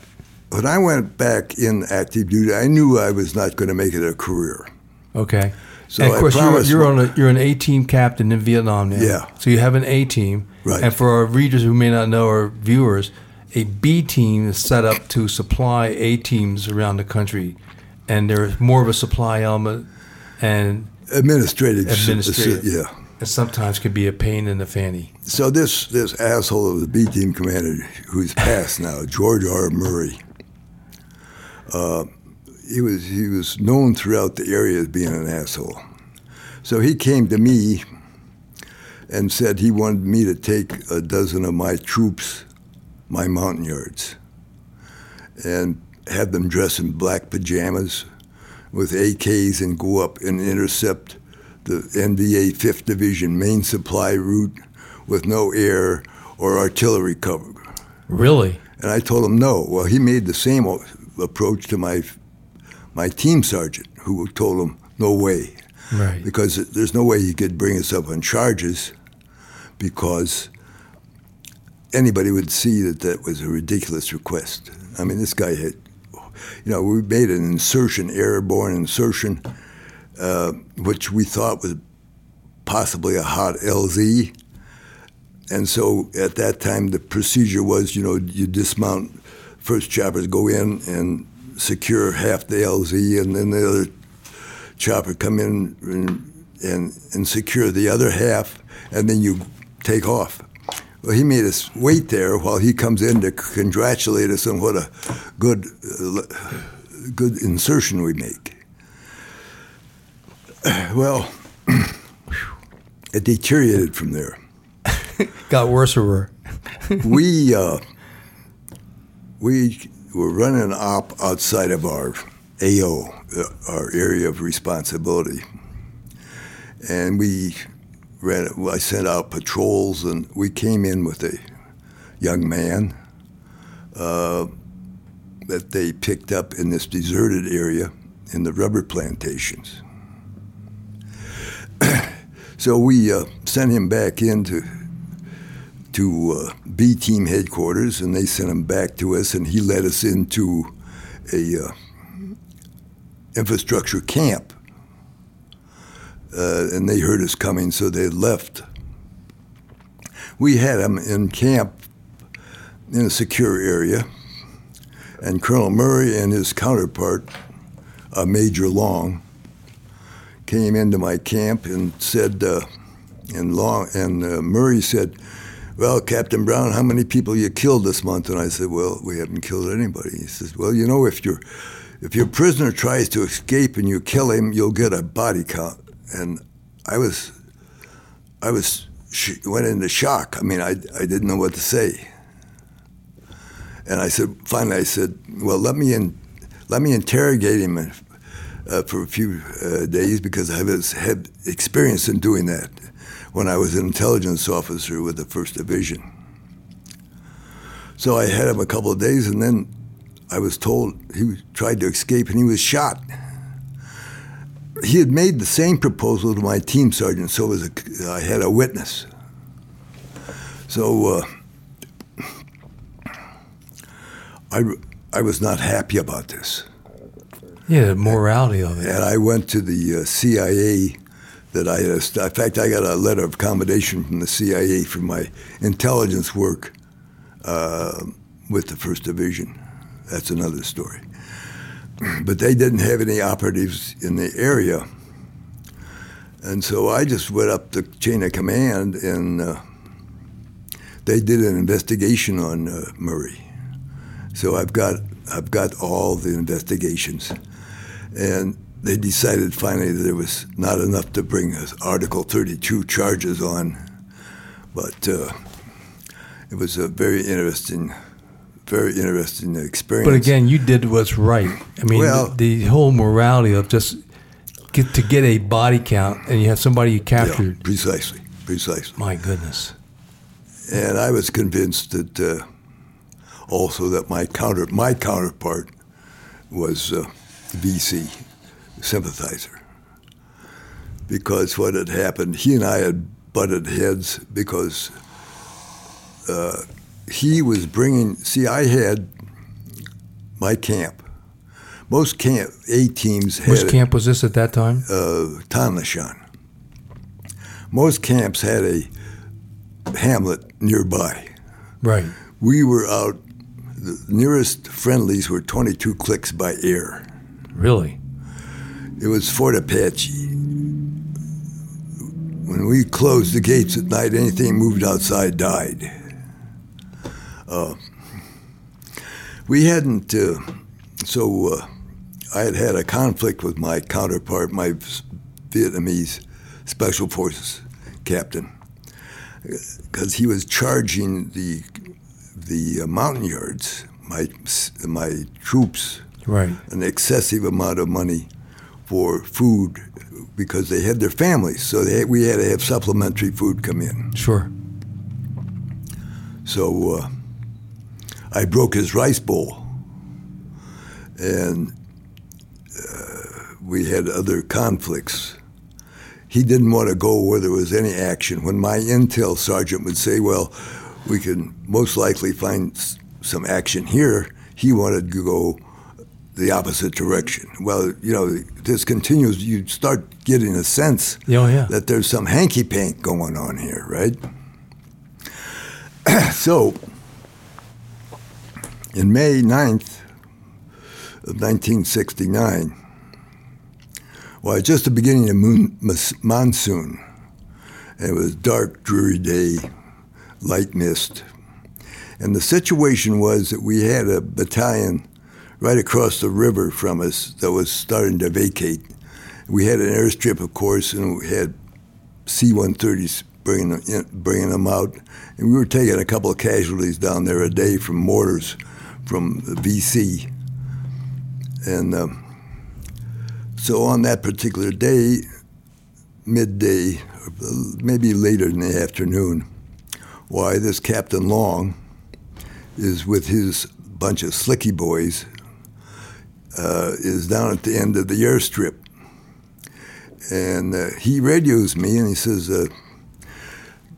when I went back in active duty, I knew I was not going to make it a career. Okay. So and of course, you're, you're on a, you're an A team captain in Vietnam now. Yeah. So you have an A team. Right. And for our readers who may not know or viewers, a B team is set up to supply A teams around the country, and there's more of a supply element, and Administrative, Administrative. yeah. it sometimes could be a pain in the fanny. So this this asshole of the B team commander, who's passed now, George R. Murray. Uh, he was he was known throughout the area as being an asshole. So he came to me and said he wanted me to take a dozen of my troops, my Montagnards, and have them dress in black pajamas with AKs and go up and intercept the NVA 5th Division main supply route with no air or artillery cover. Really? And I told him no. Well, he made the same approach to my my team sergeant, who told him no way, Right. because there's no way he could bring us up on charges, because anybody would see that that was a ridiculous request. I mean, this guy had, you know, we made an insertion, airborne insertion, uh, which we thought was possibly a hot LZ. And so at that time, the procedure was, you know, you dismount, first choppers go in and secure half the LZ, and then the other chopper come in and, and, and secure the other half, and then you take off. Well, he made us wait there while he comes in to congratulate us on what a good, uh, good insertion we make. Well, [clears throat] it deteriorated from there. [laughs] Got worse or worse? we uh, we were running an op outside of our AO, uh, our area of responsibility, and we ran. I sent out patrols, and we came in with a young man uh, that they picked up in this deserted area in the rubber plantations. [clears throat] so we uh, sent him back into to uh, B team headquarters, and they sent him back to us, and he led us into a uh, infrastructure camp. Uh, and they heard us coming, so they left. We had him in camp in a secure area, and Colonel Murray and his counterpart, uh, Major Long, came into my camp and said, uh, and Long and uh, Murray said, well, Captain Brown, how many people you killed this month? And I said, well, we haven't killed anybody. He says, well, you know, if your if your prisoner tries to escape and you kill him, you'll get a body count. And I was, I was went into shock. I mean, I I didn't know what to say. And I said, finally, I said, well, let me in, let me interrogate him uh, for a few uh, days because I was had experience in doing that when I was an intelligence officer with the First Division. So I had him a couple of days, and then I was told he tried to escape and he was shot. He had made the same proposal to my team sergeant, so was a, I had a witness. So uh, I, I was not happy about this. Yeah, the morality of it. And I went to the uh, CIA that I had. In fact, I got a letter of commendation from the CIA for my intelligence work uh, with the First Division. That's another story. [clears throat] But they didn't have any operatives in the area, and so I just went up the chain of command, and uh, they did an investigation on uh, Murray. So I've got I've got all the investigations, and they decided finally that there was not enough to bring Article 32 charges on, but uh, it was a very interesting, very interesting experience. But again, you did what's right. I mean, well, the, the, whole morality of just get to get a body count and you have somebody you captured. Yeah, precisely, precisely. My goodness. And I was convinced that uh, also that my counter, my counterpart was uh, VC sympathizer because what had happened, he and I had butted heads because uh, he was bringing, see, I had my camp. Most camp A teams had. Which camp was this at that time? Uh, Tong Le Chon. Most camps had a hamlet nearby. Right. We were out, the nearest friendlies were 22 clicks by air. Really? It was Fort Apache. When we closed the gates at night, anything moved outside died. Uh, we hadn't, uh, so uh, I had had a conflict with my counterpart, my Vietnamese Special Forces captain, because he was charging the the uh, Montagnards, my my troops, right. an excessive amount of money for food because they had their families, so they, we had to have supplementary food come in. Sure. So uh, I broke his rice bowl, and uh, we had other conflicts. He didn't want to go where there was any action. When my intel sergeant would say, "Well, we can most likely find some action here," he wanted to go the opposite direction. Well, you know, this continues. You start getting a sense oh, yeah. that there's some hanky pank going on here, right? [clears throat] so, in May 9th of 1969, well, it's just the beginning of moon, monsoon, it was dark, dreary day. light mist. And the situation was that we had a battalion right across the river from us that was starting to vacate. We had an airstrip, of course, and we had C-130s bringing them, in, bringing them out, and we were taking a couple of casualties down there a day from mortars from VC. And um, so on that particular day, midday, maybe later in the afternoon, why this Captain Long is with his bunch of slicky boys uh, is down at the end of the airstrip. And uh, he radios me and he says, uh,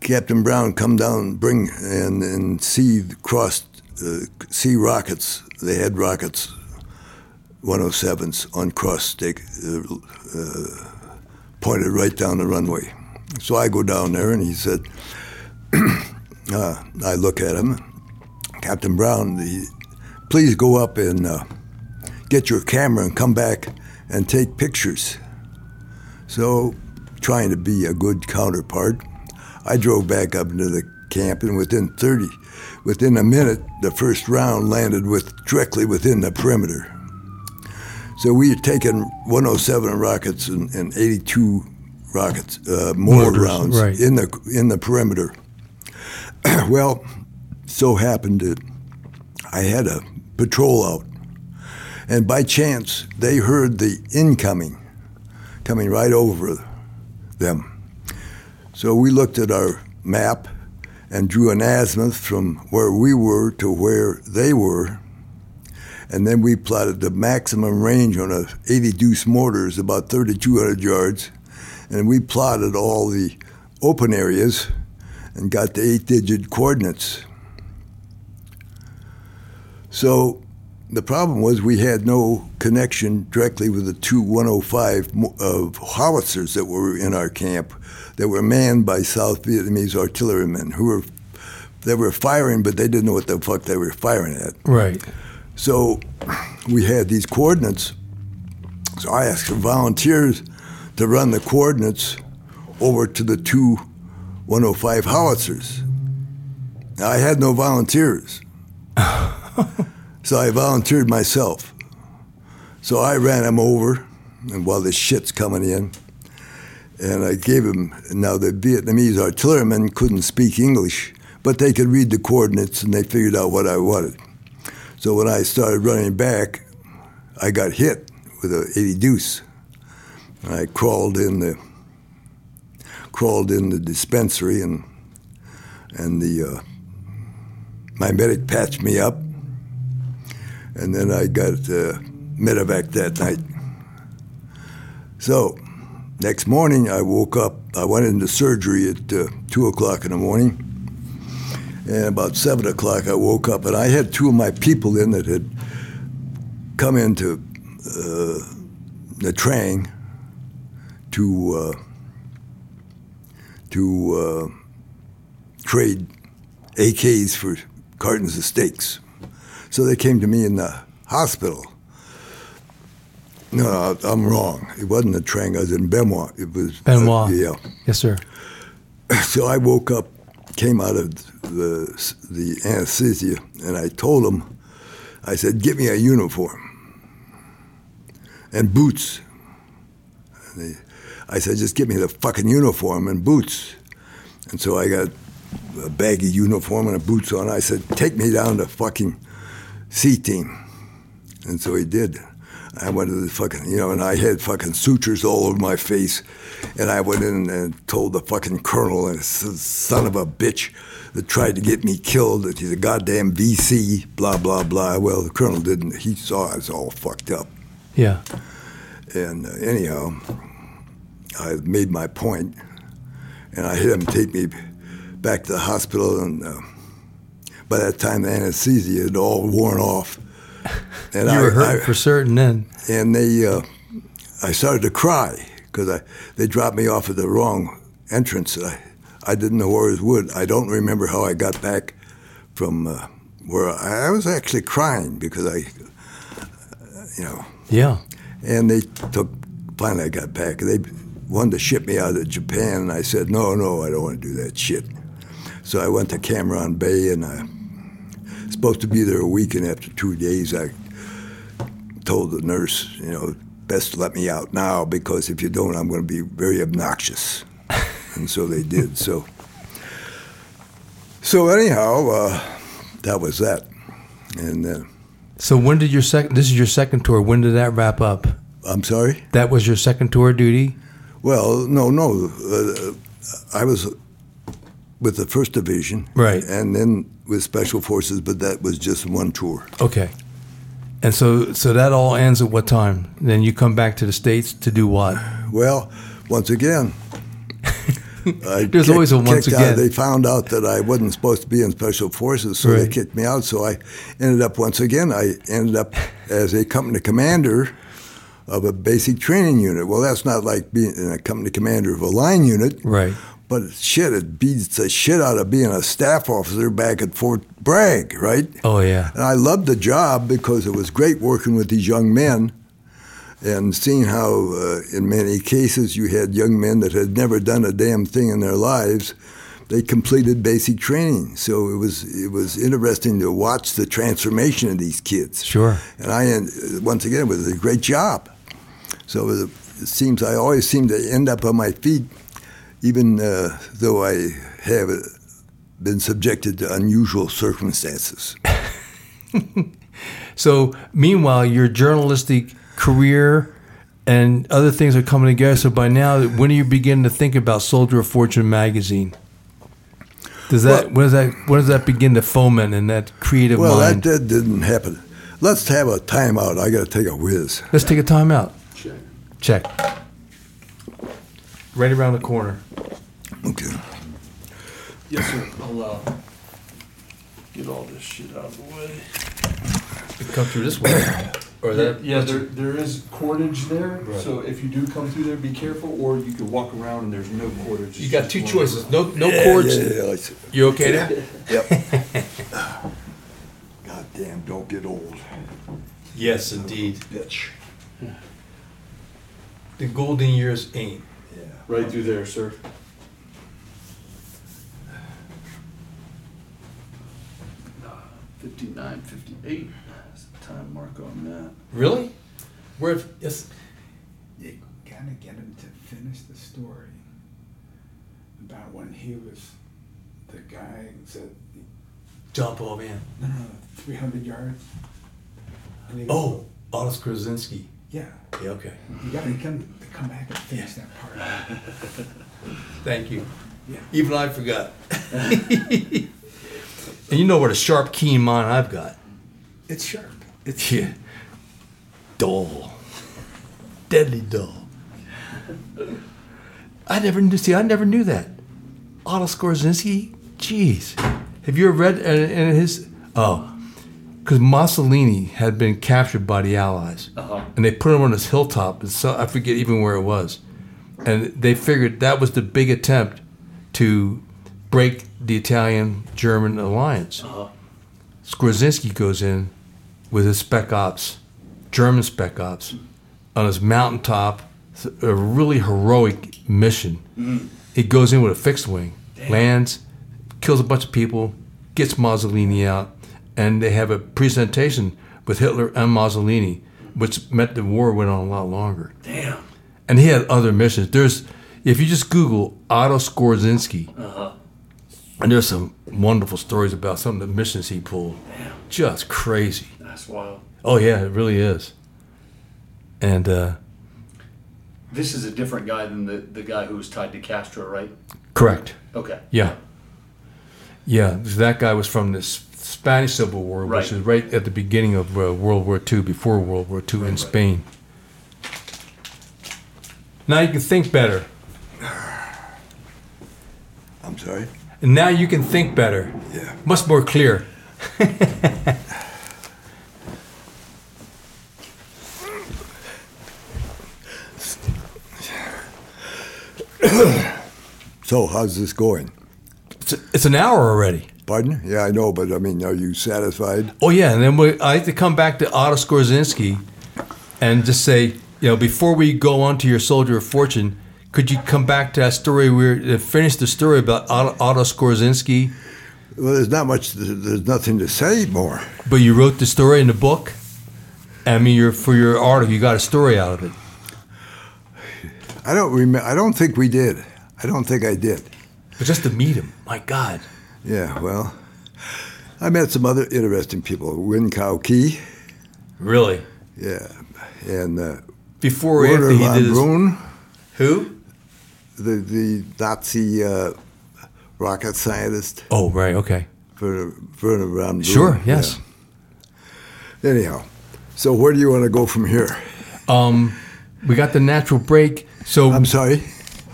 Captain Brown, come down, bring and, and see cross, uh, see rockets. They had rockets, 107s on cross stick, uh, uh, pointed right down the runway. So I go down there and he said, [clears throat] I look at him, Captain Brown, he, please go up and get your camera and come back and take pictures. So, trying to be a good counterpart, I drove back up into the camp, and within 30, within a minute, the first round landed with directly within the perimeter. So we had taken 107 rockets and, and 82 rockets, uh, Mortars, rounds right. in the in the perimeter. [clears throat] well, so happened that I had a patrol out, and by chance they heard the incoming coming right over them. So we looked at our map and drew an azimuth from where we were to where they were. And then we plotted the maximum range on a 80 deuce mortar is about 3,200 yards. And we plotted all the open areas and got the eight digit coordinates. So the problem was we had no connection directly with the two 105 of uh, howitzers that were in our camp that were manned by South Vietnamese artillerymen who were they were firing, but they didn't know what the fuck they were firing at. Right. So we had these coordinates. So I asked for volunteers to run the coordinates over to the two 105 howitzers. Now, I had no volunteers. [laughs] so I volunteered myself. So I ran him over, and while the shit's coming in, and I gave him. Now the Vietnamese artillerymen couldn't speak English, but they could read the coordinates, and they figured out what I wanted. So when I started running back, I got hit with a 80 deuce. And I crawled in the crawled in the dispensary, and and the uh, my medic patched me up, and then I got uh, medevac that night. So next morning, I woke up. I went into surgery at uh, two o'clock in the morning, and about seven o'clock, I woke up, and I had two of my people in that had come into uh, Nha Trang to uh, to uh, trade AKs for cartons of steaks. So they came to me in the hospital. No, I'm wrong. It wasn't Nha Trang. I was in Bien Hoa. It was uh, Bien Hoa. yeah. Yes, sir. [laughs] So I woke up, came out of the the anesthesia, and I told them, I said, "Get me a uniform and boots." And they, I said, "Just get me the fucking uniform and boots." And so I got a baggy uniform and a boots on. I said, "Take me down to fucking C team," and so he did. I went to the fucking, you know, and I had fucking sutures all over my face. And I went in and told the fucking colonel, and son of a bitch that tried to get me killed, that he's a goddamn VC, blah, blah, blah. Well, the colonel didn't. He saw I was all fucked up. Yeah. And uh, anyhow, I made my point, and I had him take me back to the hospital. And uh, by that time, the anesthesia had all worn off. And [laughs] You I, were hurt I- for certain then. and they, uh, I started to cry because I they dropped me off at the wrong entrance. I, I didn't know where it would. I don't remember how I got back from uh, where I, I was actually crying because I, you know, Yeah. and they took. Finally, I got back. They wanted to ship me out of Japan, and I said, "No, no, I don't want to do that shit." So I went to Cam Ranh Bay and I supposed to be there a week. And after two days, I told the nurse, you know, best let me out now because if you don't, I'm going to be very obnoxious. [laughs] and so they did. So, so anyhow, uh, that was that. And uh, So when did your second? This is your second tour. When did that wrap up? I'm sorry. That was your second tour duty. Well, no, no. Uh, I was with the first division, Right. and then with special forces, but that was just one tour. Okay. And so, so that all ends at what time? Then you come back to the states to do what? Well, once again, [laughs] I There's kicked- always a once kicked out. again. They found out that I wasn't supposed to be in special forces, so they kicked me out. So I ended up once again. I ended up as a company commander of a basic training unit. Well, that's not like being a company commander of a line unit, Right. But shit, it beats the shit out of being a staff officer back at Fort Bragg, right? Oh yeah. And I loved the job because it was great working with these young men and seeing how, uh, in many cases, you had young men that had never done a damn thing in their lives. They completed basic training, so it was it was interesting to watch the transformation of these kids. Sure. And I, uh, once again, it was a great job. So it, was- it seems I always seem to end up on my feet, even uh, though I have uh, been subjected to unusual circumstances. [laughs] So meanwhile, your journalistic career and other things are coming together. So by now, when are you beginning to think about Soldier of Fortune magazine? Does that Well- when does that when does that begin to foment in that creative Well, that, mind? that didn't happen. Let's have a timeout. I got to take a whiz. Let's take a time out. Check. Check. Right around the corner. Okay. Yes, sir. I'll uh, get all this shit out of the way. Come through this way. Or that? Yeah, there, there is cordage there, so if you do come through there, be careful, or you could walk around and there's no cordage. You got two one- choices. No, no Yeah, cords. Yeah, yeah, I see. You okay there? [laughs] Yep. [laughs] God damn, don't get old. Yes, indeed. Bitch. The golden years ain't. Right through there, sir. Fifty-nine, fifty-eight. That's the time mark on that. Really? Where? Yes. You gotta get him to finish the story about when he was the guy who said, John Paul Vann. no, no, no, 300 yards. And he Oh, Otto Krasinski. yeah. Yeah, okay. You gotta get him to come back and finish that part. [laughs] Thank you. Yeah. Even I forgot. [laughs] and you know what a sharp, keen mind I've got. It's sharp. It's Yeah. Dull. Deadly dull. I never knew. See, I never knew that. Otto Skorzynski. Jeez. Have you ever read uh, in his? Oh, because Mussolini had been captured by the Allies, Uh-huh. and they put him on this hilltop. And so I forget even where it was, and they figured that was the big attempt to break the Italian-German alliance. Uh-huh. Skorzynski goes in with his spec ops, German spec ops, on his mountaintop, a really heroic mission. He goes in with a fixed wing, lands, kills a bunch of people, gets Mussolini out, and they have a presentation with Hitler and Mussolini, which meant the war went on a lot longer. Damn. And he had other missions. There's, if you just Google Otto Skorzynski, and there's some wonderful stories about some of the missions he pulled. Damn. Just crazy. That's wild. Oh yeah, it really is. And uh, This is a different guy than the, the guy who was tied to Castro, right? correct. Okay. Yeah. Yeah, that guy was from the S- Spanish Civil War, Right. which is right at the beginning of uh, World War II, before World War II in right. Spain. Now you can think better. I'm sorry. And now you can think better. Yeah. Much more clear. [laughs] So, how's this going? It's, it's an hour already. Pardon? Yeah, I know, but I mean, are you satisfied? Oh yeah, and then we, I like to come back to Otto Skorzynski and just say, you know, before we go on to your Soldier of Fortune, Could you come back to that story? Where uh, finish the story about Otto, Otto Skorzynski, Well, there's not much. There's nothing to say more. but you wrote the story in the book. I mean, your for your article, you got a story out of it. I don't remember. I don't think we did. I don't think I did. But just to meet him, my God. Yeah. Well, I met some other interesting people. Nguyen Cao Ky. Really? Yeah. And uh, Before or Werner he von did Who? the the Nazi uh, rocket scientist. Oh, right. Okay. Werner, Wernher von Braun. Sure. Yes. Yeah. Anyhow, so where do you want to go from here? Um, we got the natural break. So I'm sorry.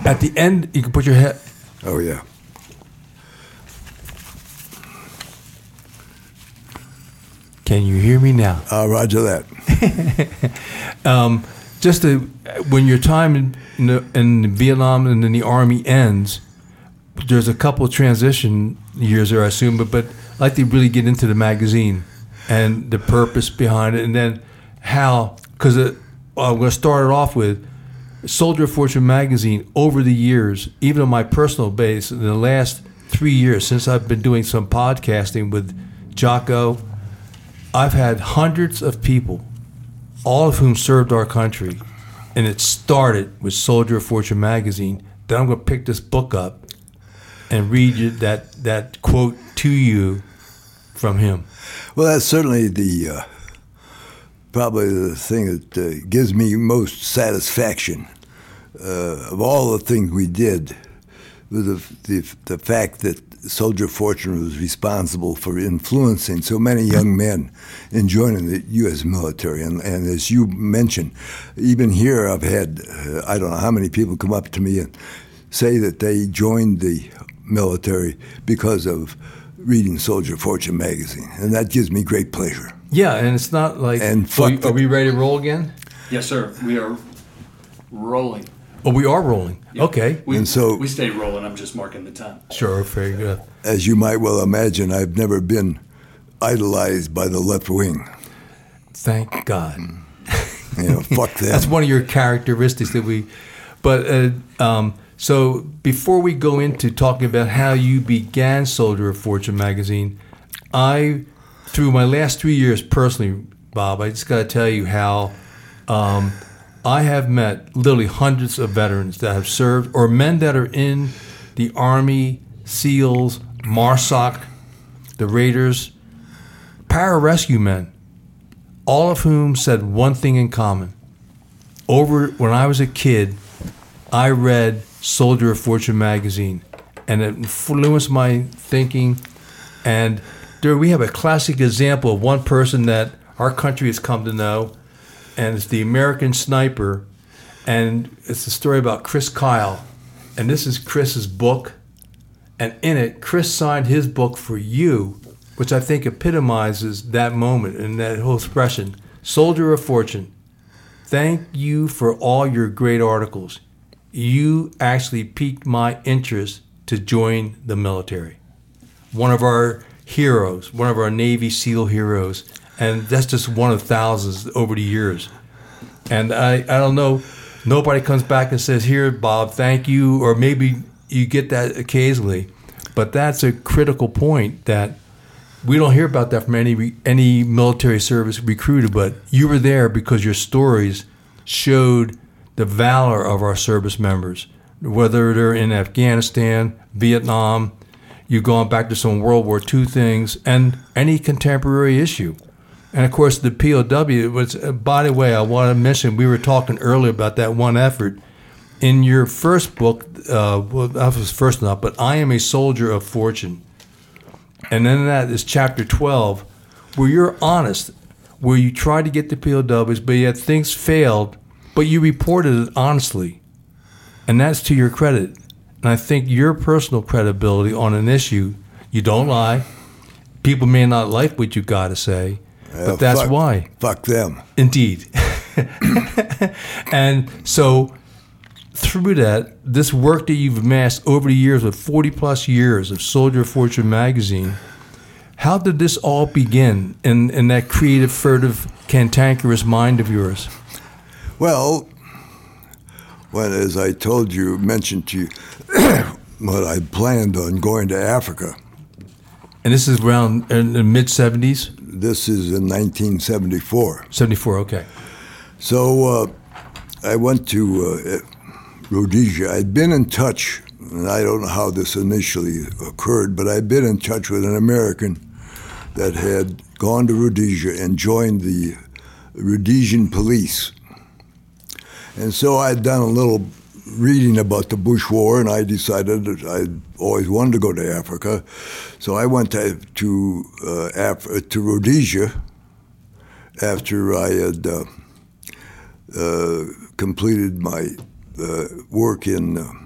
at the end, you can put your head. Oh yeah. Can you hear me now? Uh, Roger that. [laughs] Um, just to, when your time in, in, the, in Vietnam and in the army ends, there's a couple of transition years there, I assume, but, but I'd like to really get into the magazine and the purpose behind it, and then how, because I'm going to start it off with Soldier of Fortune magazine over the years, even on my personal base, in the last three years, since I've been doing some podcasting with Jocko, I've had hundreds of people all of whom served our country. And it started with Soldier of Fortune magazine. Then I'm going to pick this book up and read you that, that quote to you from him. Well, that's certainly the uh, probably the thing that uh, gives me most satisfaction uh, of all the things we did. Was the, the the fact that Soldier Fortune was responsible for influencing so many young men in joining the U.S. military. And, and as you mentioned, even here I've had uh, I don't know how many people come up to me and say that they joined the military because of reading Soldier Fortune magazine, and that gives me great pleasure. Yeah, and it's not like. And So fuck are we ready to roll again? Yes, sir. We are rolling. Oh, we are rolling. Okay. We, And so- we stay rolling. I'm just marking the time. Sure, very good. As you might well imagine, I've never been idolized by the left wing. Thank God. [laughs] You know, fuck them. That's one of your characteristics that we. But uh, um, so before we go into talking about how you began Soldier of Fortune magazine, I, through my last three years personally, Bob, I just got to tell you how um, I have met literally hundreds of veterans that have served or men that are in the Army, SEALs, MARSOC, the Raiders, pararescue men, all of whom said one thing in common. Over when I was a kid, I read Soldier of Fortune magazine, and it influenced my thinking. And there we have a classic example of one person that our country has come to know, and it's the American Sniper, and it's a story about Chris Kyle, and this is Chris's book, and in it, Chris signed his book for you, which I think epitomizes that moment and that whole expression. Soldier of Fortune, thank you for all your great articles. You actually piqued my interest to join the military. One of our heroes, one of our Navy SEAL heroes, and that's just one of thousands over the years. And I, I don't know, nobody comes back and says, Here, Bob, thank you, or maybe you get that occasionally. But that's a critical point that we don't hear about that from any any military service recruiter. But you were there because your stories showed the valor of our service members, whether they're in Afghanistan, Vietnam, you've gone back to some World War II things, and any contemporary issue. And of course, the POW was, uh, by the way, I want to mention, we were talking earlier about that one effort. In your first book, uh, well, that was first enough, but I Am a Soldier of Fortune. And then that is chapter 12, where you're honest, where you tried to get the POWs, but yet things failed, but you reported it honestly. And that's to your credit. And I think your personal credibility on an issue, you don't lie. People may not like what you got to say, Uh, but that's fuck- why. Fuck them. Indeed. [laughs] and so through that, this work that you've amassed over the years with 40 plus years of Soldier of Fortune magazine, how did this all begin in, in that creative, furtive, cantankerous mind of yours? Well, when, as I told you, mentioned to you, [coughs] what I planned on going to Africa. And this is around in the mid 70s? This is in 1974. 74, okay. So uh, I went to uh, Rhodesia. I'd been in touch, and I don't know how this initially occurred, but I'd been in touch with an American that had gone to Rhodesia and joined the Rhodesian police. And so I'd done a little reading about the Bush War, and I decided that I always wanted to go to Africa. So I went to to, uh, Af- to Rhodesia after I had uh, uh, completed my uh, work in.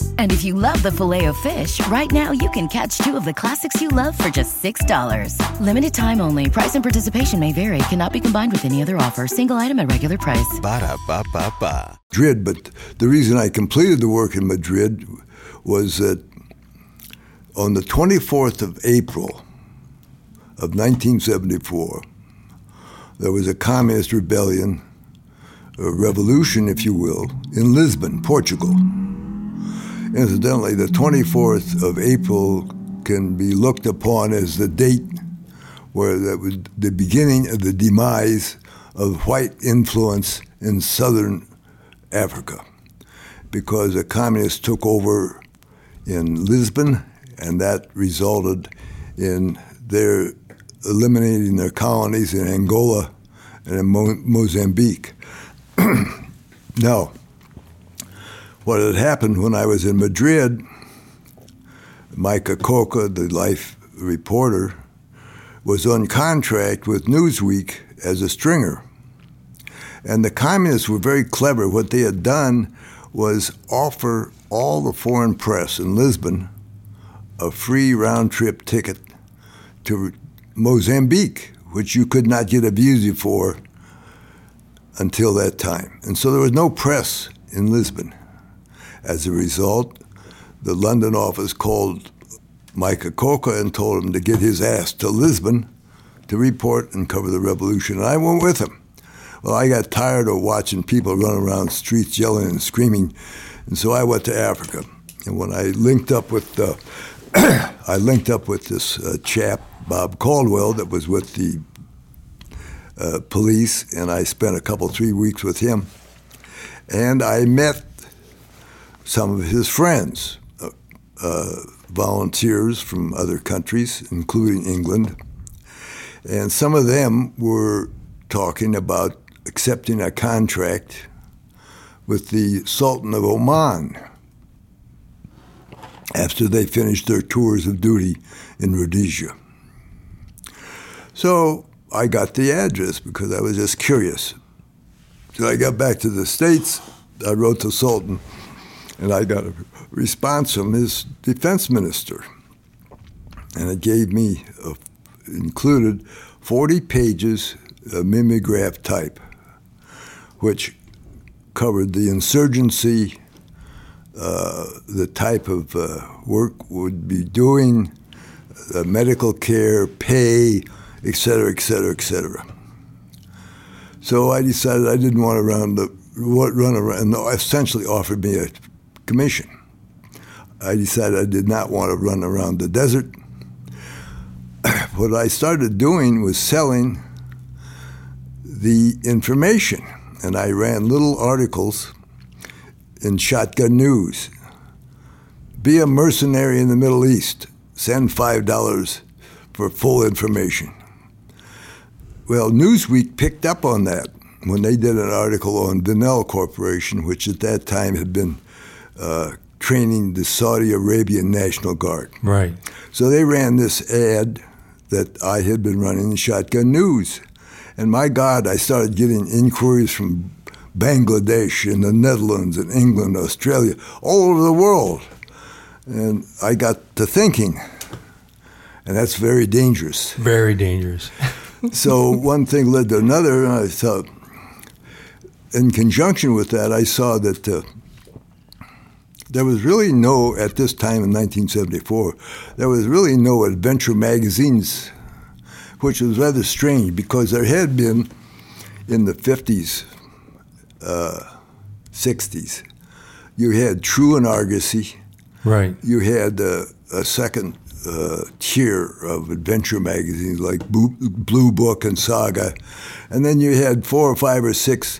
And if you love the filet of fish, right now you can catch two of the classics you love for just $6. Limited time only. Price and participation may vary. Cannot be combined with any other offer. Single item at regular price. Ba da ba ba ba. Madrid, but the reason I completed the work in Madrid was that on the 24th of April of 1974, there was a communist rebellion, a revolution, if you will, in Lisbon, Portugal. Incidentally, the 24th of April can be looked upon as the date where that was the beginning of the demise of white influence in southern Africa because the communists took over in Lisbon and that resulted in their eliminating their colonies in Angola and in Mo- Mozambique. [clears throat] now, what had happened when I was in Madrid, Micah Coca, the life reporter, was on contract with Newsweek as a stringer. And the communists were very clever. What they had done was offer all the foreign press in Lisbon a free round trip ticket to Mozambique, which you could not get a visa for until that time. And so there was no press in Lisbon. As a result, the London office called Micah Coca and told him to get his ass to Lisbon to report and cover the revolution. And I went with him. Well, I got tired of watching people run around streets yelling and screaming, and so I went to Africa. And when I linked up with, uh, [coughs] I linked up with this uh, chap, Bob Caldwell, that was with the uh, police, and I spent a couple, three weeks with him. And I met some of his friends, uh, uh, volunteers from other countries, including England. And some of them were talking about accepting a contract with the Sultan of Oman after they finished their tours of duty in Rhodesia. So I got the address because I was just curious. So I got back to the States, I wrote to Sultan, and I got a response from his defense minister. And it gave me, a, included 40 pages of mimeograph type, which covered the insurgency, uh, the type of uh, work would be doing, uh, medical care, pay, et cetera, et cetera, et cetera. So I decided I didn't want to run the run around. And essentially offered me a commission. I decided I did not want to run around the desert. [clears throat] what I started doing was selling the information, and I ran little articles in Shotgun News. Be a mercenary in the Middle East. Send five dollars for full information. Well, Newsweek picked up on that when they did an article on Vinnell Corporation, which at that time had been uh, training the Saudi Arabian National Guard. Right. So they ran this ad that I had been running in Shotgun News. And my God, I started getting inquiries from Bangladesh and the Netherlands and England, Australia, all over the world. And I got to thinking, and that's very dangerous. Very dangerous. [laughs] so one thing led to another, and I thought, in conjunction with that, I saw that uh, there was really no, at this time in 1974, there was really no adventure magazines, which was rather strange because there had been in the 50s, uh, 60s, you had True and Argosy. Right. You had uh, a second uh, tier of adventure magazines like Blue Book and Saga. And then you had four or five or six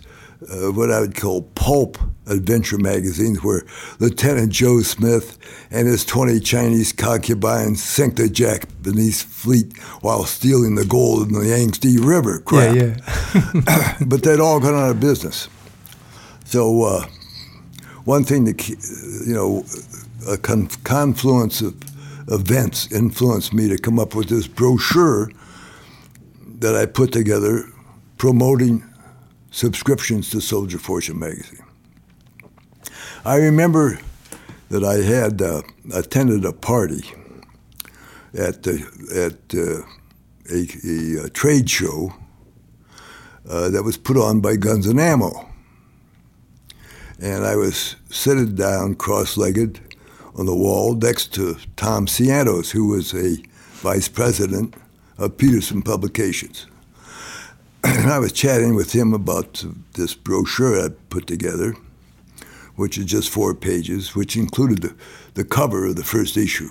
uh, what I would call pulp adventure magazines where Lieutenant Joe Smith and his 20 Chinese concubines sink the Jack beneath fleet while stealing the gold in the Yangtze River. Crap. Yeah, yeah. [laughs] but they'd all gone out of business. So uh, one thing that, you know, a con- confluence of events influenced me to come up with this brochure that I put together promoting subscriptions to Soldier Fortune magazine. I remember that I had uh, attended a party at the, at uh, a, a, a, trade show uh, that was put on by Guns and Ammo, and I was sitting down cross-legged on the wall next to Tom Siatos, who was a vice president of Petersen Publications. And [clears throat] I was chatting with him about this brochure I put together, which is just four pages, which included the, the cover of the first issue.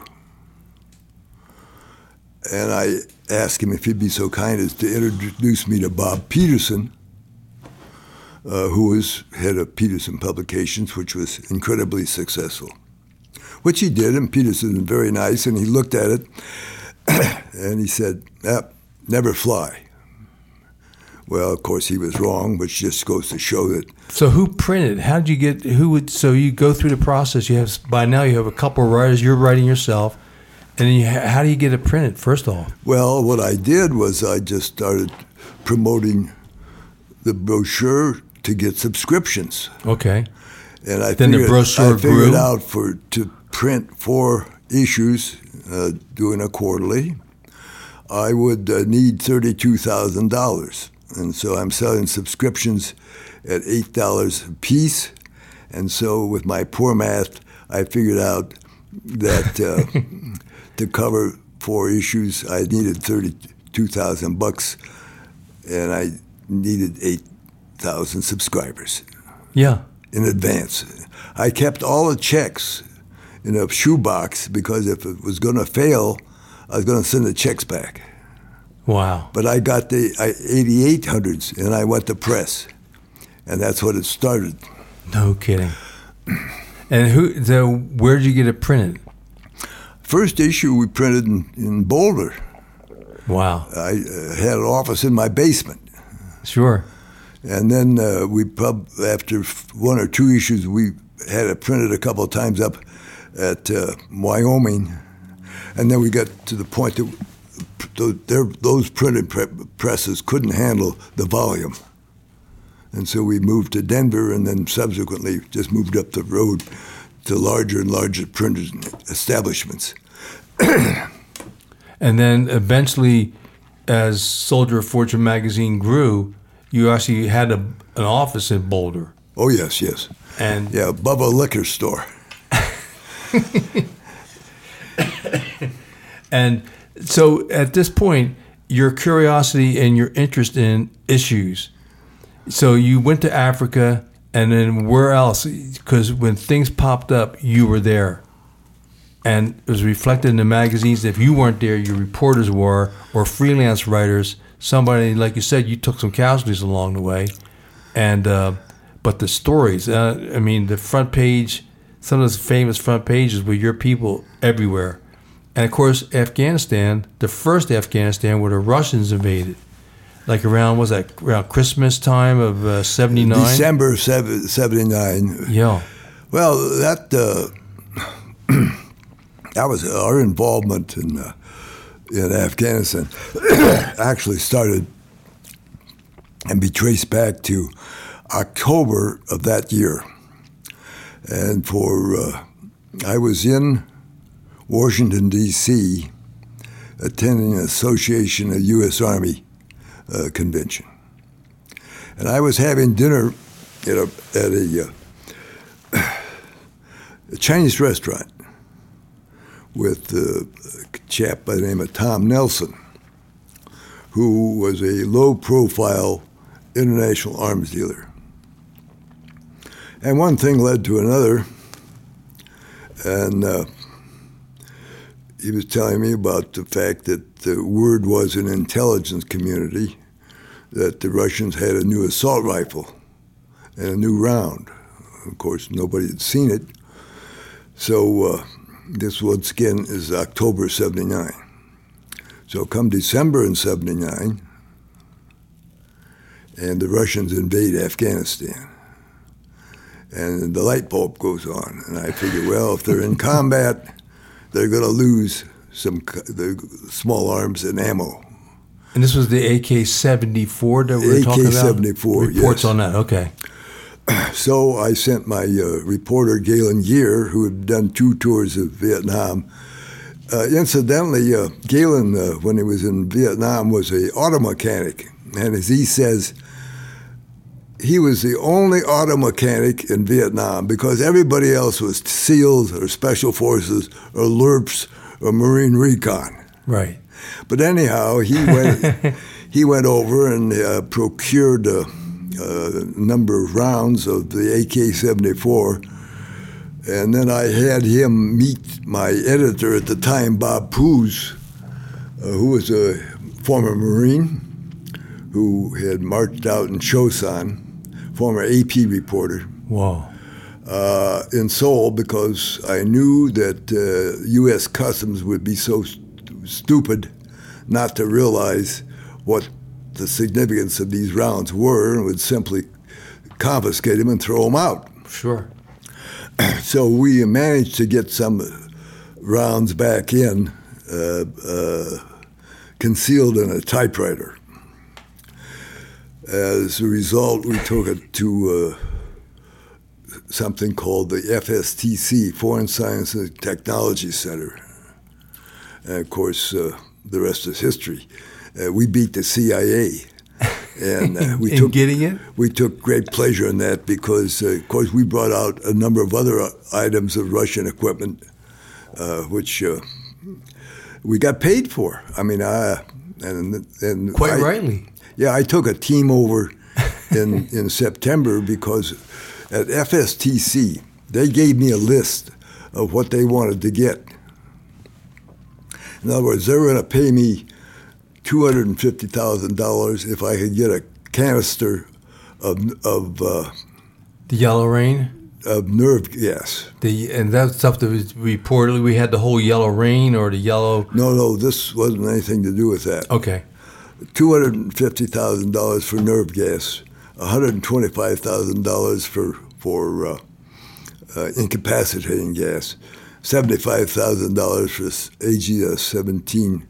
And I asked him if he'd be so kind as to introduce me to Bob Petersen, uh, who was head of Petersen Publications, which was incredibly successful. Which he did, and Petersen was very nice, and he looked at it, [clears throat] and he said, ah, never fly. Well, of course, he was wrong, which just goes to show that. So, who printed? How did you get? Who would? So you go through the process. You have by now you have a couple of writers. You're writing yourself, and then you, how do you get it printed? First of all. Well, what I did was I just started promoting the brochure to get subscriptions. Okay. And I then figured, the brochure I figured grew. out for to print four issues, uh, doing a quarterly, I would uh, need thirty-two thousand dollars and so I'm selling subscriptions at eight dollars a piece. And so with my poor math, I figured out that uh, [laughs] to cover four issues, I needed thirty-two thousand bucks, and I needed eight thousand subscribers. Yeah. In advance, I kept all the checks in a shoebox because if it was going to fail, I was going to send the checks back. Wow. But I got the 8800s and I went to press. And that's what it started. No kidding. And who? So where did you get it printed? First issue we printed in, in Boulder. Wow. I uh, had an office in my basement. Sure. And then uh, we pub after one or two issues we had it printed a couple of times up at uh, Wyoming, and then we got to the point that those printed presses couldn't handle the volume. And so we moved to Denver and then subsequently just moved up the road to larger and larger printers establishments. [clears throat] and then eventually, as Soldier of Fortune magazine grew, you actually had a, an office in Boulder. Oh, yes, yes. And yeah, above a Liquor Store. [laughs] and so at this point, your curiosity and your interest in issues So you went to Africa, and then where else? Because when things popped up, you were there, and it was reflected in the magazines. If you weren't there, your reporters were, or freelance writers. Somebody, like you said, you took some casualties along the way, and uh, but the stories. Uh, I mean, the front page. Some of those famous front pages were your people everywhere, and of course, Afghanistan. The first Afghanistan, where the Russians invaded like around was that around Christmas time of uh, '79. December 79. Yeah. Well, that uh, [clears throat] that was our involvement in uh, in Afghanistan. [clears throat] actually started and be traced back to October of that year, and for uh, I was in Washington D.C. attending an Association of U.S. Army uh, convention, and I was having dinner at a at a uh, a Chinese restaurant with uh, a chap by the name of Tom Nelson, who was a low profile international arms dealer. And one thing led to another, and uh, he was telling me about the fact that the word was in intelligence community that the Russians had a new assault rifle and a new round. Of course, nobody had seen it. So uh, this once again is October 79. So come December in 79, and the Russians invade Afghanistan. And the light bulb goes on. And I figure, well, if they're in combat, they're going to lose some the small arms and ammo. And this was the AK-74 that we were talking about. AK-74, Reports yes. on that. Okay. [clears throat] So I sent my uh, reporter, Galen Geer, who had done two tours of Vietnam. Uh, incidentally, uh, Galen, uh, when he was in Vietnam, was a auto mechanic. And as he says, he was the only auto mechanic in Vietnam because everybody else was SEALs or Special Forces or LURPS or Marine Recon. Right. But anyhow, he went [laughs] he went over and uh, procured a, a number of rounds of the AK-74, and then I had him meet my editor at the time, Bob Poos, uh, who was a former Marine who had marched out in Chosin, former AP reporter Whoa. uh, in Seoul because I knew that uh, U.S. Customs would be so st- stupid not to realize what the significance of these rounds were and would simply confiscate them and throw them out. Sure. [clears throat] So we managed to get some rounds back in, uh, uh, concealed in a typewriter. As a result, we took it to uh, something called the FSTC, Foreign Science and Technology Center. And of course, uh, the rest is history. Uh, we beat the CIA. [laughs] And uh, we In took getting it? we took great pleasure in that because, uh, of course, we brought out a number of other uh, items of Russian equipment, uh, which uh, we got paid for. I mean, I and and Quite I- rightly. Yeah, I took a team over in [laughs] in September because at FSTC they gave me a list of what they wanted to get. In other words, they were going to pay me two hundred and fifty thousand dollars if I could get a canister of of uh, The yellow rain. of nerve gas. The and that stuff that was reportedly we had the whole yellow rain or the yellow. No, no, this wasn't anything to do with that. Okay. Two hundred and fifty thousand dollars for nerve gas, one hundred and twenty-five thousand dollars for for uh, uh, incapacitating gas, seventy-five thousand dollars for AGS-17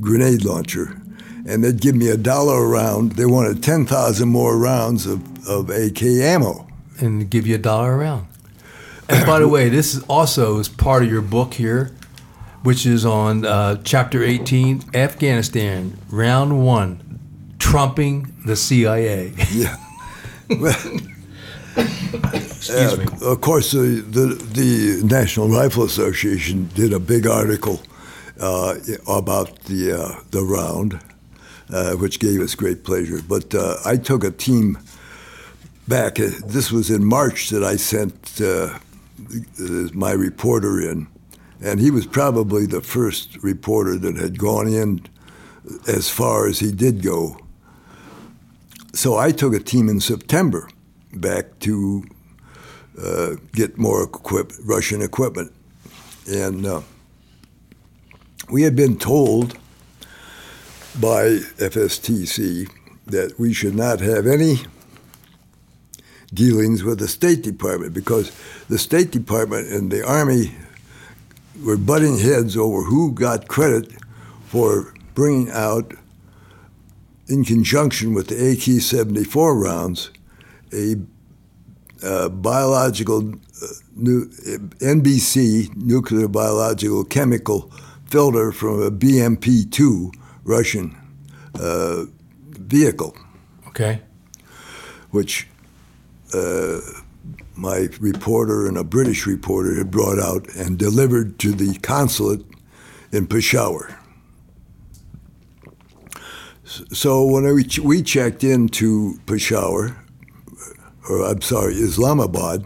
grenade launcher, and they'd give me a dollar a round. They wanted ten thousand more rounds of, of AK ammo. and give you a dollar a round. And by the way, this is also is part of your book here, which is on uh, chapter 18, Afghanistan, round one, trumping the CIA. Yeah. Excuse me. Uh, Of course, the, the, the National Rifle Association did a big article uh, about the, uh, the round. uh, which gave us great pleasure. But uh, I took a team back. This was in March that I sent uh, my reporter in, and he was probably the first reporter that had gone in as far as he did go. So I took a team in September back to uh, get more equip- Russian equipment, and uh, we had been told by FSTC that we should not have any dealings with the State Department because the State Department and the Army were butting heads over who got credit for bringing out, in conjunction with the AK 74 rounds, a uh, biological uh, nu- NBC, nuclear biological chemical filter from a BMP 2 Russian uh, vehicle Okay. which uh, my reporter and a British reporter had brought out and delivered to the consulate in Peshawar. So when we, ch- we checked into Peshawar, or I'm sorry, Islamabad,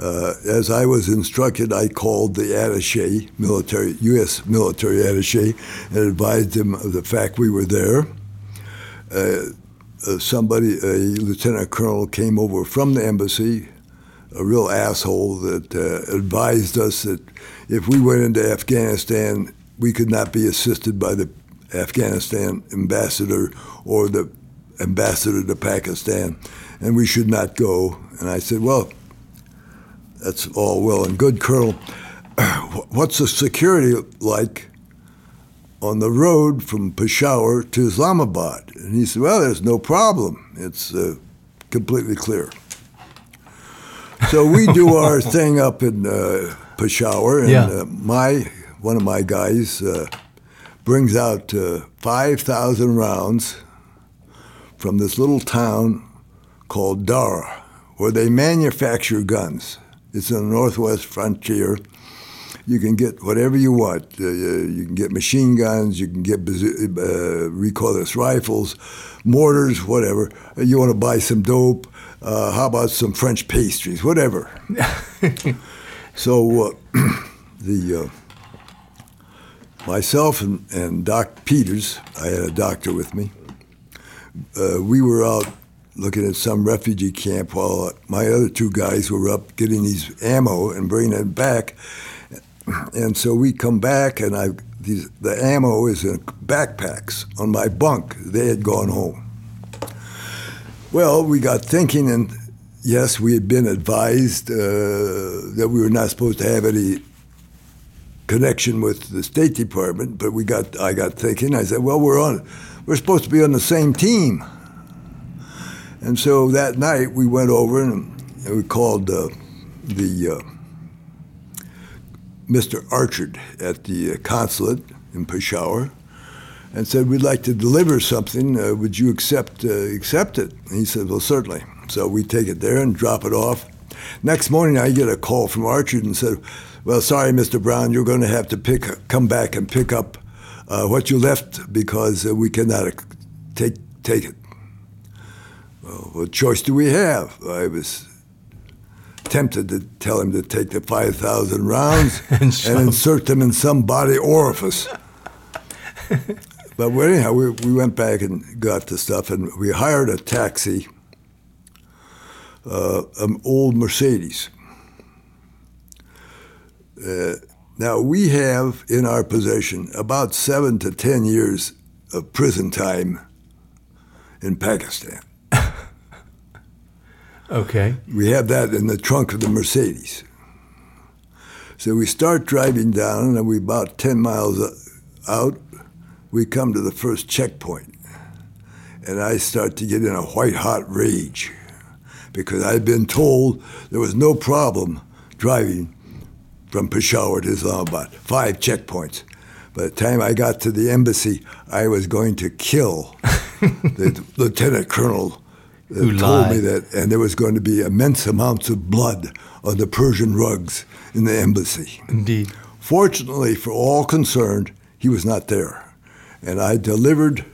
uh, as I was instructed, I called the attaché, military, U.S. military attaché, and advised him of the fact we were there uh, somebody, a lieutenant colonel, came over from the embassy, a real asshole that uh, advised us that if we went into Afghanistan, we could not be assisted by the Afghanistan ambassador or the ambassador to Pakistan, and we should not go. And I said, well, that's all well and good, Colonel. [clears throat] What's the security like on the road from Peshawar to Islamabad. And he said, Well, there's no problem. It's uh, completely clear. So we do [laughs] our thing up in uh, Peshawar, and Yeah. uh, my one of my guys uh, brings out uh, 5,000 rounds from this little town called Dara, where they manufacture guns. It's in the northwest frontier you can get whatever you want. Uh, you can get machine guns, you can get uh, recoilless rifles, mortars, whatever. Uh, You want to buy some dope? Uh, how about some French pastries? Whatever. [laughs] so uh, [clears throat] the uh, myself and, and Doc Peters, I had a doctor with me. Uh, we were out looking at some refugee camp while my other two guys were up getting these ammo and bringing it back. And so we come back, and I these, the ammo is in backpacks on my bunk. They had gone home. Well, we got thinking, and yes, we had been advised uh, that we were not supposed to have any connection with the State Department. But we got, I got thinking. I said, well, we're on, we're supposed to be on the same team. And so that night we went over and, and we called uh, the. Uh, Mr. Archard at the uh, consulate in Peshawar and said, "We'd like to deliver something. Uh, would you accept uh, accept it?" And he said, "Well, certainly." So we take it there and drop it off. Next morning, I get a call from Archard and said, "Well, sorry, Mr. Brown, you're going to have to pick come back and pick up uh, what you left because uh, we cannot take take it." Well, what choice do we have? I was tempted to tell him to take the 5,000 rounds [laughs] And and, insert them in some body orifice. [laughs] but anyhow, we, we went back and got the stuff, and we hired a taxi, uh, an old Mercedes. Uh, now, we have in our possession about seven to ten years of prison time in Pakistan. Okay. We have that in the trunk of the Mercedes. So we start driving down, and we about 10 miles uh, out, we come to the first checkpoint. And I start to get in a white hot rage because I'd been told there was no problem driving from Peshawar to Islamabad, five checkpoints. By the time I got to the embassy, I was going to kill [laughs] the lieutenant colonel told me that, and there was going to be immense amounts of blood on the Persian rugs in the embassy. Indeed. Fortunately for all concerned, he was not there. And I delivered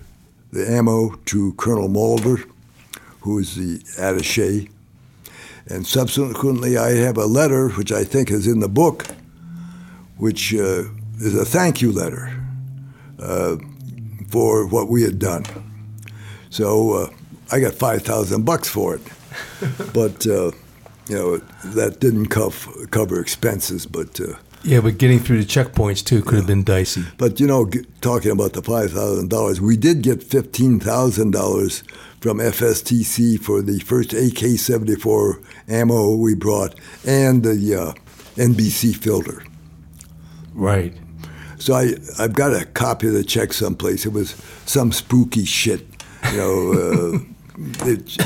the ammo to Colonel Mulder, who was the attaché. And subsequently, I have a letter, which I think is in the book, which uh, is a thank you letter uh, for what we had done. So uh, I got 5,000 bucks for it. [laughs] but, uh, you know, that didn't cover, cover expenses, but. Uh, yeah, but getting through the checkpoints too could have been dicey. But you know, g- talking about the five thousand dollars, we did get fifteen thousand dollars from FSTC for the first AK seventy four ammo we brought and the uh, NBC filter. Right. So I I've got a copy of the check someplace. It was some spooky shit, you know. Uh, [laughs] it,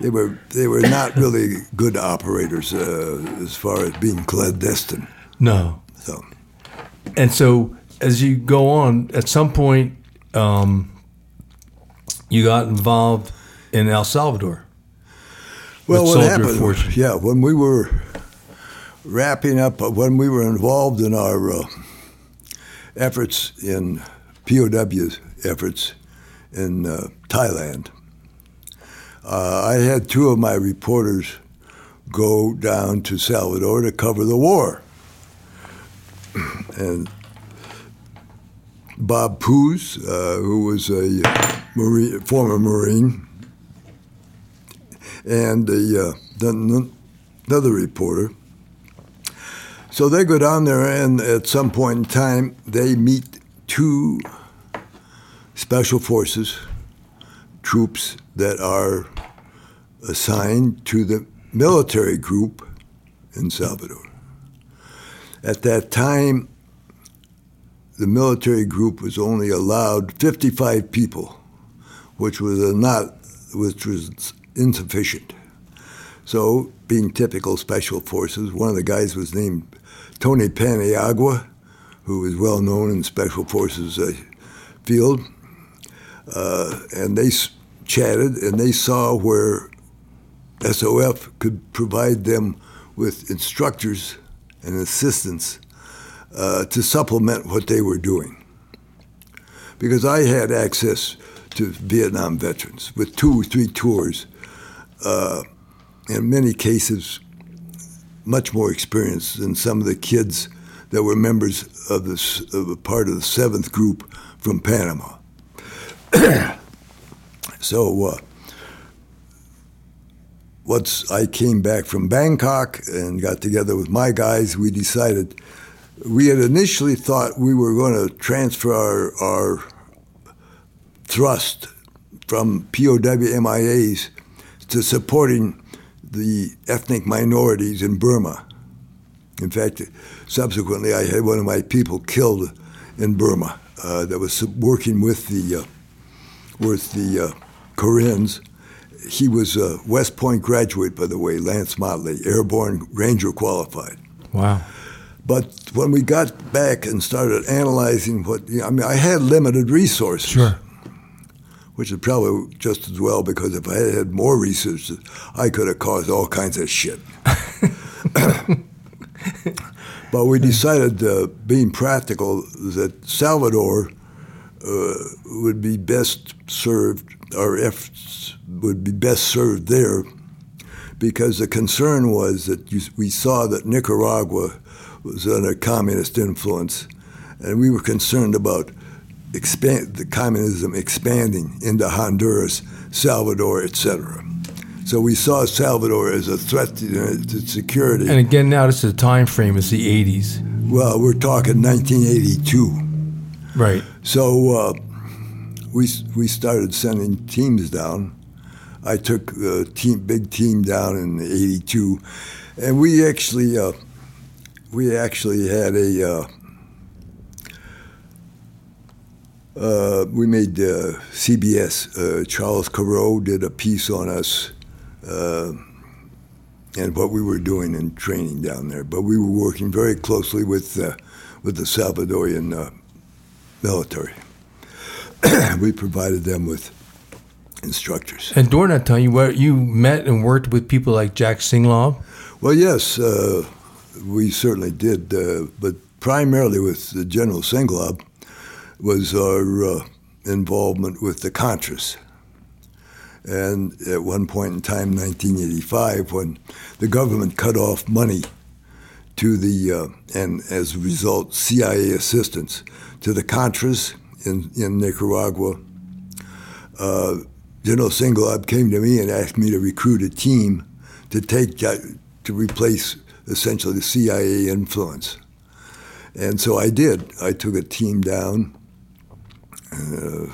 they were they were not really good operators uh, as far as being clandestine. No. So, and so as you go on, at some point, um, you got involved in El Salvador. Well, what happened? Yeah, when we were wrapping up, uh, when we were involved in our uh, efforts in POW efforts in uh, Thailand, uh, I had two of my reporters go down to Salvador to cover the war [clears throat] and Bob Poos, uh, who was a Marine, former Marine, and uh, another reporter. So they go down there, and at some point in time, they meet two special forces troops that are assigned to the military group in Salvador. At that time, the military group was only allowed 55 people, which was not, which was insufficient. So, being typical special forces, one of the guys was named Tony Paniagua, who was well known in special forces uh, field, uh, and they chatted and they saw where SOF could provide them with instructors and assistance uh, to supplement what they were doing. Because I had access to Vietnam veterans with two or three tours, uh, in many cases, much more experience than some of the kids that were members of, this, of a part of the seventh group from Panama. [clears throat] so, uh, once I came back from Bangkok and got together with my guys, we decided we had initially thought we were going to transfer our, our thrust from POW MIAs to supporting the ethnic minorities in Burma. In fact, subsequently, I had one of my people killed in Burma uh, that was working with the uh, with the uh, Karens he was a West Point graduate, by the way, Lance Motley, airborne ranger qualified. Wow. But when we got back and started analyzing what, you know, I mean, I had limited resources. Sure. Which is probably just as well because if I had had more resources, I could have caused all kinds of shit. [laughs] but we decided, uh, being practical, that Salvador uh, would be best served, our efforts would be best served there because the concern was that you, we saw that Nicaragua was under communist influence, and we were concerned about expand, the communism expanding into Honduras, Salvador, etc. So we saw Salvador as a threat to, to, security. And again, now this is the time frame it's the 80s. Well, we're talking 1982. Right. So uh, we we started sending teams down. I took a team, big team down in '82, and we actually uh, we actually had a. Uh, uh we made uh, CBS. Uh, Charles Kuralt did a piece on us and what we were doing in training down there. But we were working very closely with with the Salvadorian military. [clears throat] we provided them with instructors. And during that time, you, were, you met and worked with people like Jack Singlaub? Well, yes, uh, we certainly did, uh, but primarily with General Singlaub was our uh, involvement with the Contras. And at one point in time, 1985, when the government cut off money to the, uh, and as a result, CIA assistance to the Contras in, in Nicaragua, uh, General Singlaub came to me and asked me to recruit a team to take to replace essentially the CIA influence. And so I did. I took a team down, uh,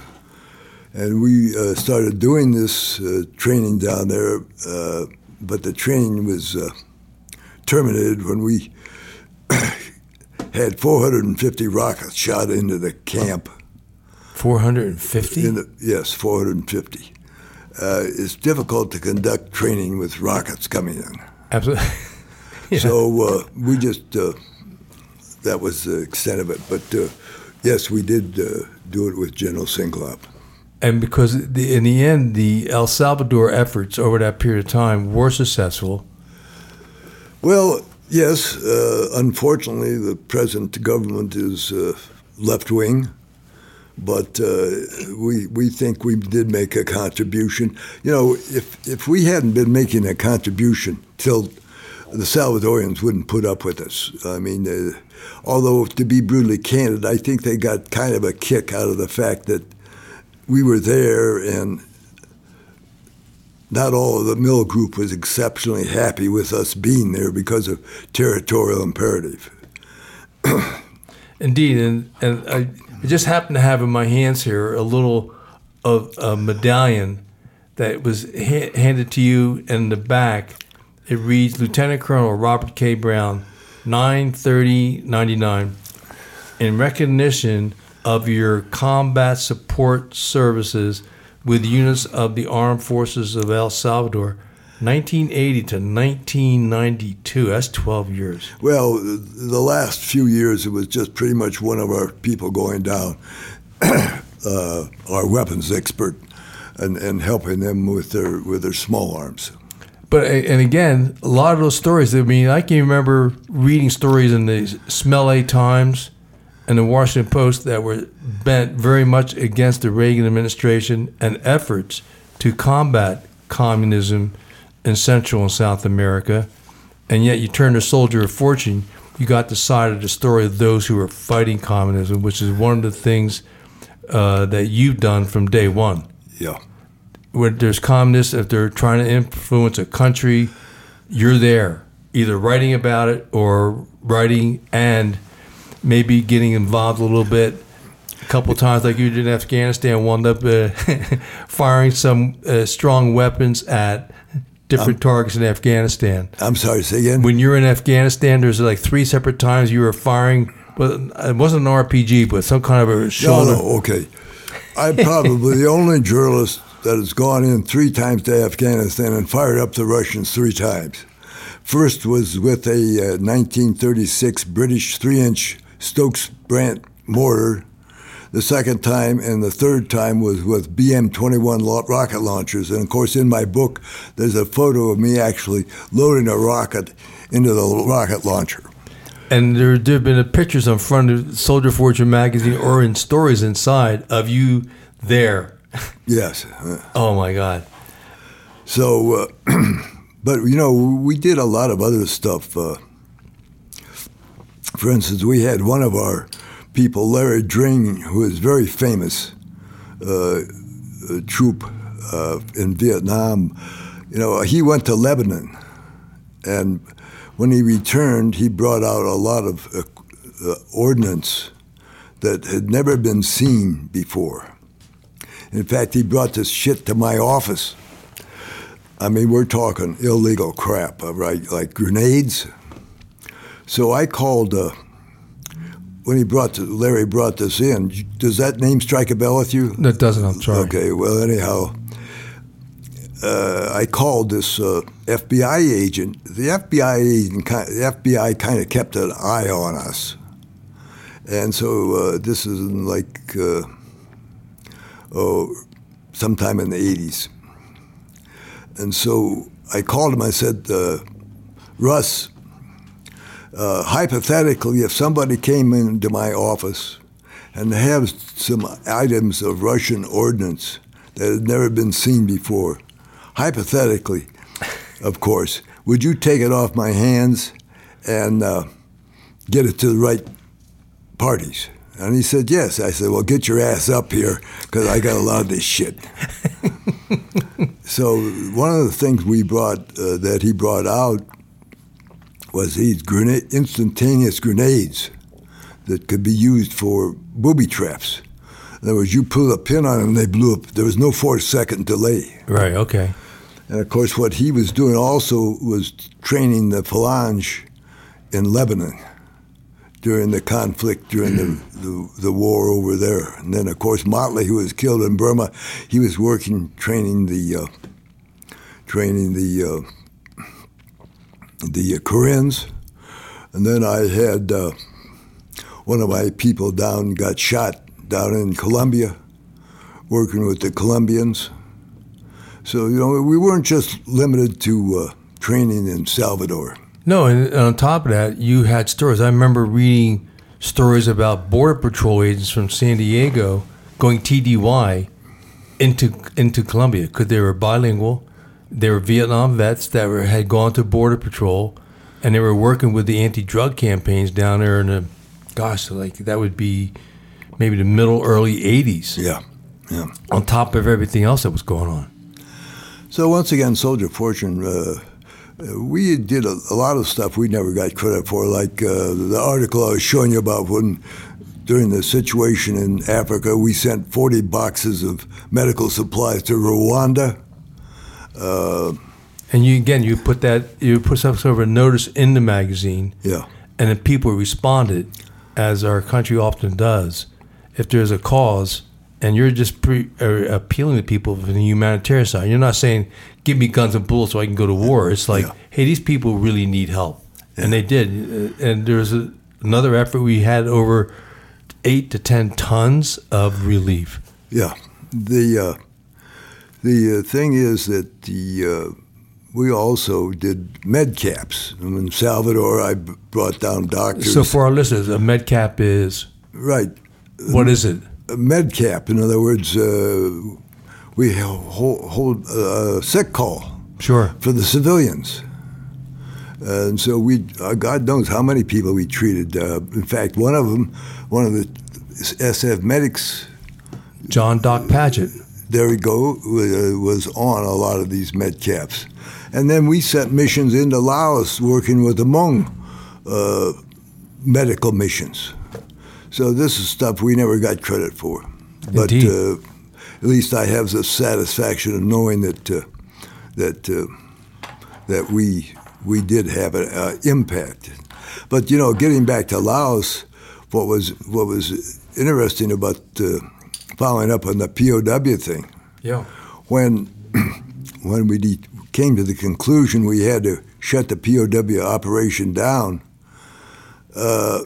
and we uh, started doing this uh, training down there. Uh, but the training was uh, terminated when we [coughs] had 450 rockets shot into the camp. 450? yes, 450. Uh, it's difficult to conduct training with rockets coming in. Absolutely. [laughs] yeah. So we just that was the extent of it. But uh, yes, we did uh, do it with General Singlaub. And because the, in the end, the El Salvador efforts over that period of time were successful. Well, yes. Uh, unfortunately, the present government is uh, left wing. But uh, we we think we did make a contribution. You know, if if we hadn't been making a contribution till the Salvadorians wouldn't put up with us. I mean, uh, although to be brutally candid, I think they got kind of a kick out of the fact that we were there and not all of the mill group was exceptionally happy with us being there because of territorial imperative. Indeed, and, and I, I just happened to have in my hands here a little of a medallion that was ha- handed to you in the back. It reads Lieutenant Colonel Robert K. Brown, 93099 in recognition of your combat support services with units of the Armed Forces of El Salvador 1980 to 1992 that's 12 years well the last few years it was just pretty much one of our people going down [coughs] uh, our weapons expert and, and helping them with their with their small arms but and again, a lot of those stories. I mean, I can remember reading stories in the Smellie Times and the Washington Post that were bent very much against the Reagan administration and efforts to combat communism in Central and South America. And yet, you turn to Soldier of Fortune, you got the side of the story of those who are fighting communism, which is one of the things uh, that you've done from day one. Yeah where there's communists, if they're trying to influence a country, you're there, either writing about it or writing and maybe getting involved a little bit. A couple times, like you did in Afghanistan, wound up uh, [laughs] firing some uh, strong weapons at different targets in Afghanistan. I'm sorry, say again. When you're in Afghanistan, there's like three separate times you were firing. But it wasn't an RPG, but some kind of a shoulder. No, no, okay. I'm probably the only journalist that has gone in three times to Afghanistan and fired up the Russians three times. First was with a uh, 1936 British three inch Stokes Brandt mortar. The second time and the third time was with BM 21 rocket launchers. And of course, in my book, there's a photo of me actually loading a rocket into the rocket launcher. And there have been pictures on front of Soldier Fortune magazine or in stories inside of you there [laughs] yes. Oh my God. So, uh, [clears throat] but you know, we did a lot of other stuff. Uh, for instance, we had one of our people, Larry Dring, who is very famous uh, troop uh, in Vietnam. You know, he went to Lebanon, and when he returned, he brought out a lot of uh, uh, ordnance that had never been seen before. In fact, he brought this shit to my office. I mean, we're talking illegal crap, right? Like grenades. So I called uh, when he brought the, Larry brought this in. Does that name strike a bell with you? That doesn't. I'm sorry. Okay. Well, anyhow, uh, I called this uh, FBI agent. The FBI agent, the FBI kind of kept an eye on us, and so uh, this is like uh, oh, sometime in the 80s. And so I called him. I said, uh, Russ, uh, hypothetically, if somebody came into my office and have some items of Russian ordnance that had never been seen before. Hypothetically, of course, would you take it off my hands and uh, get it to the right parties? And he said, yes. I said, well, get your ass up here because I got a lot of this shit. [laughs] so one of the things we brought, uh, that he brought out was these grenade, instantaneous grenades that could be used for booby traps. In other words, you pull a pin on them, they blew up. There was no four second delay. Right. Okay. And of course, what he was doing also was training the Phalange in Lebanon during the conflict, during the, the, the, war over there. And then, of course, Motley, who was killed in Burma, he was working, training the, uh, training the, uh, the Karens. And then I had uh, one of my people down, got shot down in Colombia, working with the Colombians. So, you know, we weren't just limited to uh, training in Salvador. No, and on top of that, you had stories. I remember reading stories about border patrol agents from San Diego going TDY into into Colombia because they were bilingual. They were Vietnam vets that were, had gone to border patrol, and they were working with the anti-drug campaigns down there in the, gosh, like that would be maybe the middle early '80s. Yeah, yeah. On top of everything else that was going on. So once again, Soldier Fortune. Uh, we did a, a, lot of stuff we never got credit for, like uh, the article I was showing you about when during the situation in Africa, we sent 40 boxes of medical supplies to Rwanda. Uh, and you again, you put that you put some sort of a notice in the magazine. Yeah. And then people responded, as our country often does. If there's a cause, and you're just pre, uh, appealing to people from the humanitarian side. You're not saying, "Give me guns and bullets so I can go to war." It's like, yeah. "Hey, these people really need help," yeah. and they did. And there's a, another effort we had over eight to ten tons of relief. Yeah, the uh, the uh, thing is that the uh, we also did med caps. In Salvador, I brought down doctors. So for our listeners, a med cap is right. What is it? med cap. In other words, uh, we hold, hold a sick call sure. for the civilians. And so we, uh, God knows how many people we treated. Uh, in fact, one of them, one of the SF medics, John Doc Paget. There we go, uh, was on a lot of these med caps. And then we sent missions into Laos working with the Hmong uh, medical missions. So this is stuff we never got credit for. But uh, at least I have the satisfaction of knowing that uh, that uh, that we we did have an uh, impact. But you know, getting back to Laos, what was what was interesting about uh, following up on the POW thing. Yeah. When [clears throat] when we de- came to the conclusion we had to shut the POW operation down. Uh,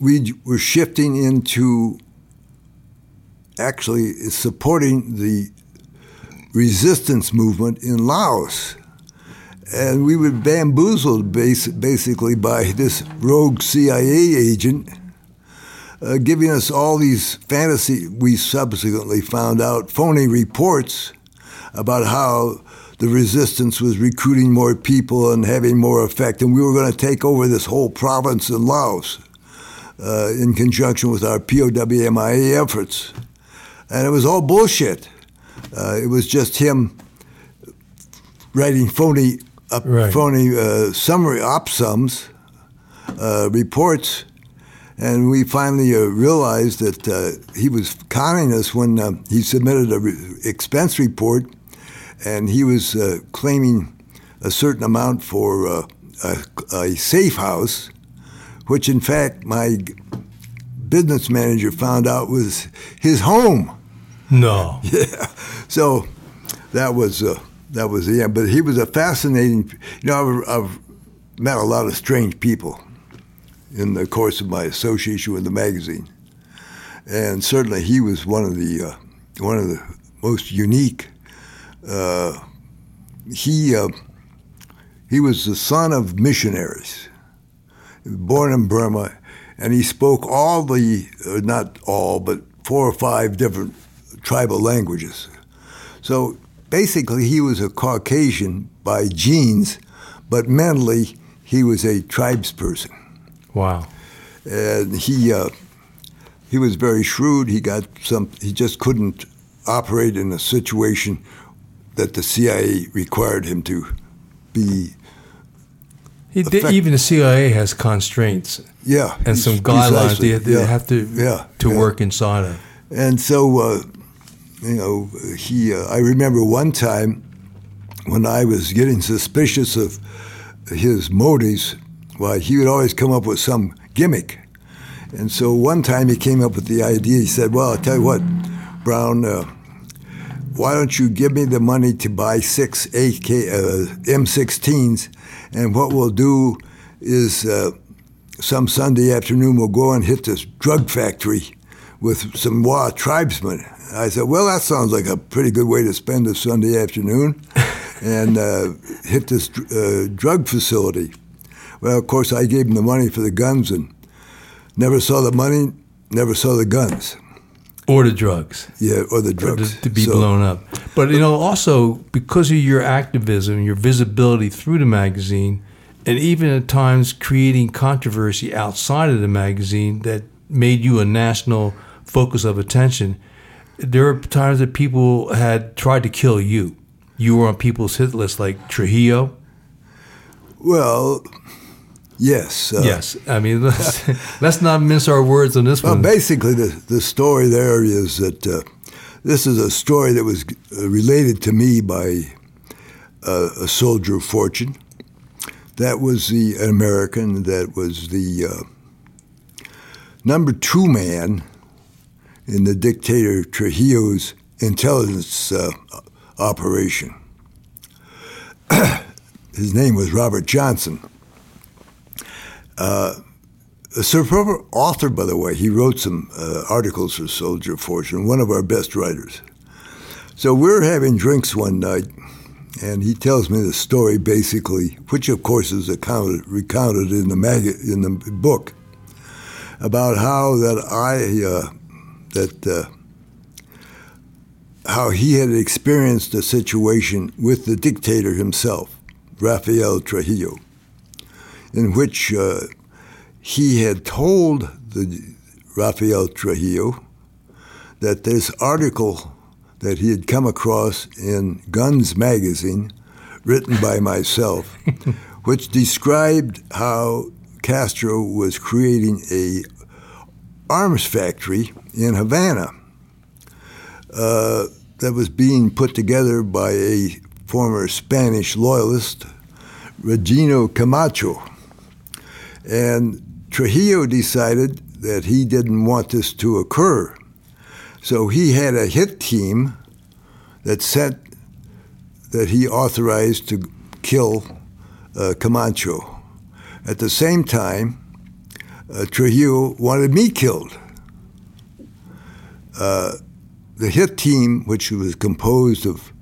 we were shifting into actually supporting the resistance movement in Laos. And we were bamboozled bas- basically by this rogue CIA agent uh, giving us all these fantasy, we subsequently found out, phony reports about how the resistance was recruiting more people and having more effect, and we were going to take over this whole province in Laos uh, in conjunction with our POWMIA efforts. And it was all bullshit. Uh, it was just him writing phony, uh, right. phony uh, summary op sums, uh, reports, and we finally uh, realized that he was conning us when he submitted a re- expense report, and he was claiming a certain amount for a, a safe house which in fact my business manager found out was his home. No. [laughs] Yeah. So that was uh, that was the end. But he was a fascinating. You know, I've, I've, met a lot of strange people in the course of my association with the magazine, and certainly he was one of the uh, one of the most unique. Uh, he uh, he was the son of missionaries born in Burma, and he spoke all the, uh, not all, but four or five different tribal languages. So basically, he was a Caucasian by genes, but mentally, he was a tribesperson. Wow. And he, uh, he was very shrewd. He got some, he just couldn't operate in a situation that the CIA required him to be. He, they, even the CIA has constraints Yeah. and some guidelines they, they Yeah. have to Yeah, to yeah. work inside of. And so, uh, you know, he. Uh, I remember one time when I was getting suspicious of his motives. Why he would always come up with some gimmick, and so one time he came up with the idea. He said, "Well, I'll tell you what, Brown. Uh, why don't you give me the money to buy six AK uh, M16s, and what we'll do is." Uh, some Sunday afternoon we'll go and hit this drug factory with some Wa tribesmen. I said, well, that sounds like a pretty good way to spend a Sunday afternoon, and uh, hit this uh, drug facility. Well, of course, I gave him the money for the guns and never saw the money, never saw the guns. Or the drugs. Yeah, or the to, drugs. to be So- blown up. But you know, also because of your activism, your visibility through the magazine, and even at times creating controversy outside of the magazine that made you a national focus of attention. There were times that people had tried to kill you. You were on people's hit list, like Trujillo. Well, yes. Uh, yes, I mean [laughs] let's, let's not mince our words on this one. Well, one. basically, the, the story there is that uh, this is a story that was uh, related to me by uh, a soldier of fortune. That was the American that was the uh, number two man in the dictator Trujillo's intelligence uh, operation. [clears throat] His name was Robert Johnson. Uh, a superb author, by the way. He wrote some uh, articles for Soldier of Fortune, one of our best writers. So we're having drinks one night, and he tells me the story basically, which of course is accounted, recounted in the mag- in the book, about how that I uh, that uh, how he had experienced a situation with the dictator himself, Rafael Trujillo, in which. Uh, he had told the Rafael Trujillo that this article that he had come across in Guns magazine, written by myself, [laughs] which described how Castro was creating a arms factory in Havana uh, that was being put together by a former Spanish loyalist, Regino Camacho. And Trujillo decided that he didn't want this to occur. So he had a hit team that sent, that he authorized to kill uh, Camacho. At the same time, uh, Trujillo wanted me killed. Uh, the hit team, which was composed of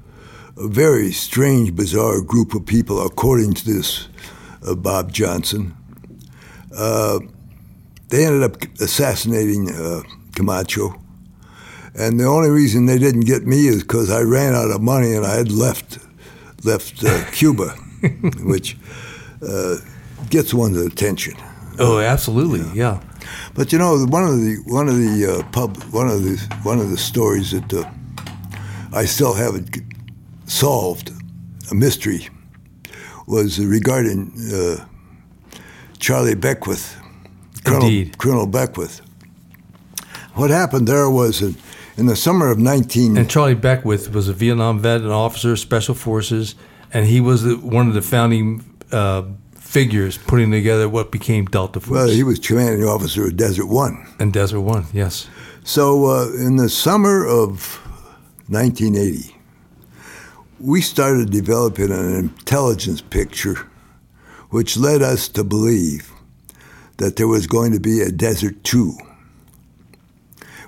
a very strange, bizarre group of people, according to this uh, Bob Johnson, uh, they ended up assassinating uh, Camacho. And the only reason they didn't get me is because I ran out of money and I had left left uh, [laughs] Cuba, which uh, gets one's attention. oh, absolutely, yeah. But you know, one of the one of the uh, pub one of the one of the stories that uh, I still haven't solved, a mystery, was regarding uh, Charlie Beckwith, Colonel, Indeed. Colonel Beckwith. What happened there was in, in the summer of 19. And Charlie Beckwith was a Vietnam vet, an officer of special forces, and he was the, one of the founding uh, figures putting together what became Delta Force well, he was commanding officer of Desert One. and Desert One. Yes, So uh, in the summer of 1980, we started developing an intelligence picture which led us to believe that there was going to be a Desert 2.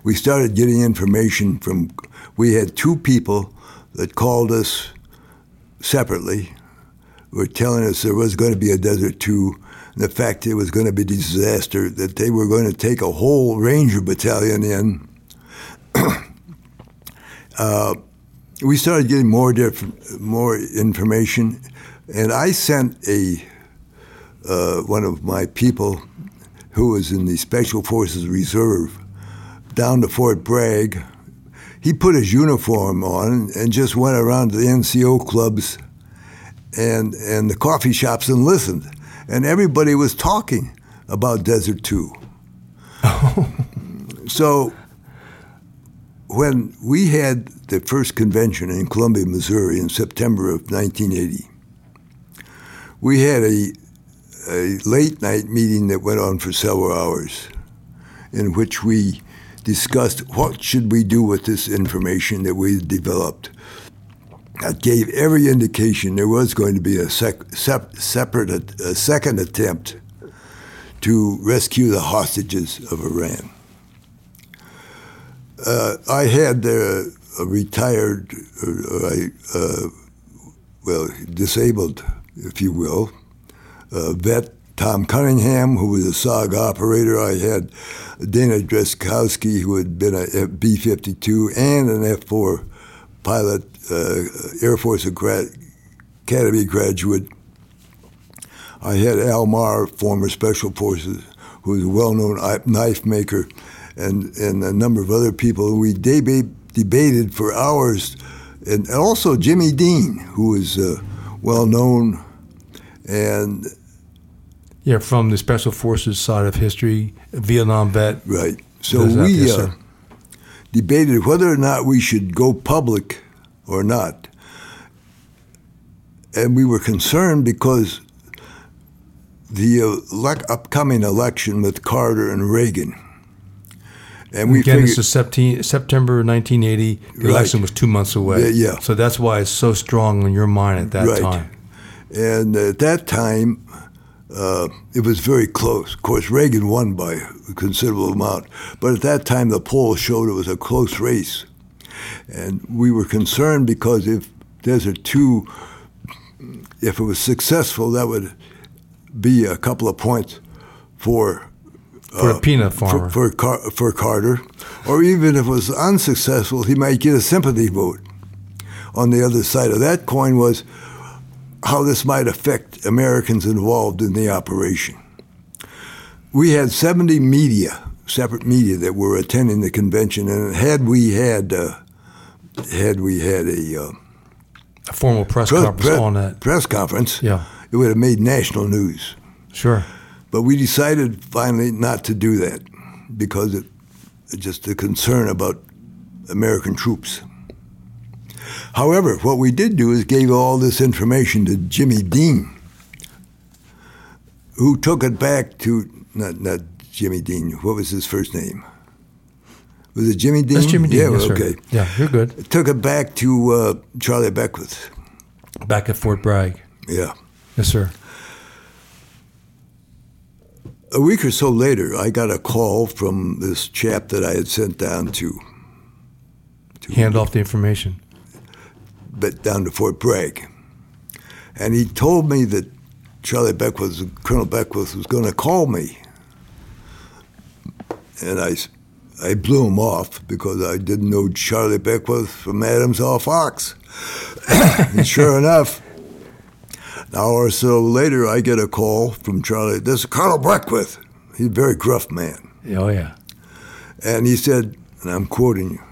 We started getting information from, we had two people that called us separately, were telling us there was going to be a Desert 2. the fact it was going to be disaster, that they were going to take a whole Ranger battalion in. [clears throat] uh, we started getting more different, more information, and I sent a uh, one of my people who was in the Special Forces Reserve down to Fort Bragg. He put his uniform on and just went around to the NCO clubs and and the coffee shops and listened, and everybody was talking about Desert Two. [laughs] so when we had the first convention in Columbia, Missouri in September of 1980, we had a, a late night meeting that went on for several hours in which we discussed what should we do with this information that we developed. That gave every indication there was going to be a sec- sep- separate, a second attempt to rescue the hostages of Iran. Uh, I had uh, a retired, uh, uh, well, disabled, if you will, vet Tom Cunningham, who was a SOG operator. I had Dana Drenkowski, who had been a B 52 and an F 4 pilot, uh, Air Force Academy graduate. I had Al Mar, former Special Forces, who was a well known knife maker and, and a number of other people. We deb- debated for hours, and also Jimmy Dean, who was uh, well known and. Yeah, from the Special Forces side of history, Vietnam vet. Right. So we uh, debated whether or not we should go public or not. And we were concerned because the upcoming election with Carter and Reagan and we again, this is September 1980. The right. election was two months away. Yeah, yeah, So that's why it's so strong in your mind at that right. time. And at that time, uh, it was very close. Of course, Reagan won by a considerable amount, but at that time the polls showed it was a close race, and we were concerned because if Desert Two, if it was successful, that would be a couple of points for for uh, a peanut farmer. For, for, Car- for Carter. Or even if it was unsuccessful, he might get a sympathy vote. On the other side of that coin was how this might affect Americans involved in the operation. We had 70 media, separate media, that were attending the convention, and had we had uh, had we had a, uh, a formal press pre- conference pre- on that press conference, yeah, it would have made national news. Sure. But we decided finally not to do that because it just the concern about American troops. However, what we did do is gave all this information to Jimmy Dean, who took it back to not not Jimmy Dean. What was his first name? Was it Jimmy Dean? That's Jimmy Dean. Yeah, yes, okay. Sir. Yeah, you're good. Took it back to uh, Charlie Beckwith. Back at Fort Bragg. Yeah. Yes, sir a week or so later, I got a call from this chap that I had sent down to, to hand off the information, but down to Fort Bragg, and he told me that Charlie Beckwith, Colonel Beckwith, was going to call me, and I, I blew him off because I didn't know Charlie Beckwith from Adams Hall Fox, [coughs] and sure enough. An hour or so later, I get a call from Charlie. This is Colonel Beckwith. He's a very gruff man. Oh, yeah. And he said, and I'm quoting you,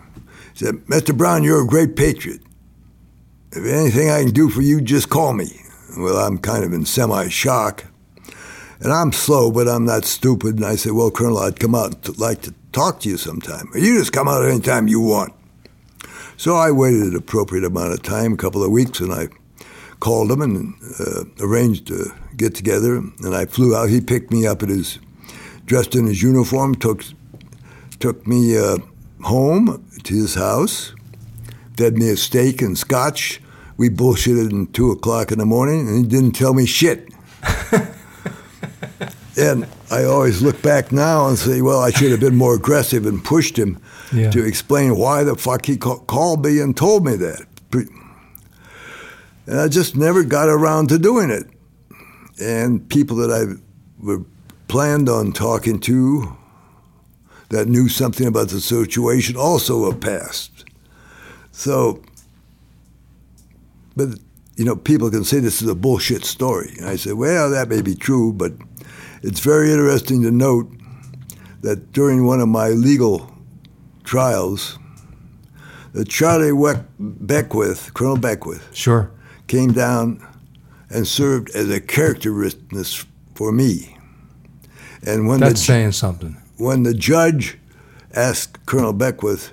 he said, Mr. Brown, you're a great patriot. If anything I can do for you, just call me. Well, I'm kind of in semi shock. And I'm slow, but I'm not stupid. And I said, Well, Colonel, I'd come out and like to talk to you sometime. You just come out anytime you want. So I waited an appropriate amount of time, a couple of weeks, and I called him and uh, arranged to get together. And I flew out. He picked me up at his, dressed in his uniform, took took me uh, home to his house, fed me a steak and scotch. We bullshitted until two o'clock in the morning, and he didn't tell me shit. [laughs] and I always look back now and say, well, I should have been more aggressive and pushed him yeah. to explain why the fuck he called me and told me that. And I just never got around to doing it. And people that I've were planned on talking to that knew something about the situation also have passed. So, but you know, people can say this is a bullshit story. And I say, well, that may be true, but it's very interesting to note that during one of my legal trials, that Charlie Weck- Beckwith, Colonel Beckwith, Sure. came down and served as a character witness for me. And when That's the saying something. when the judge asked Colonel Beckwith,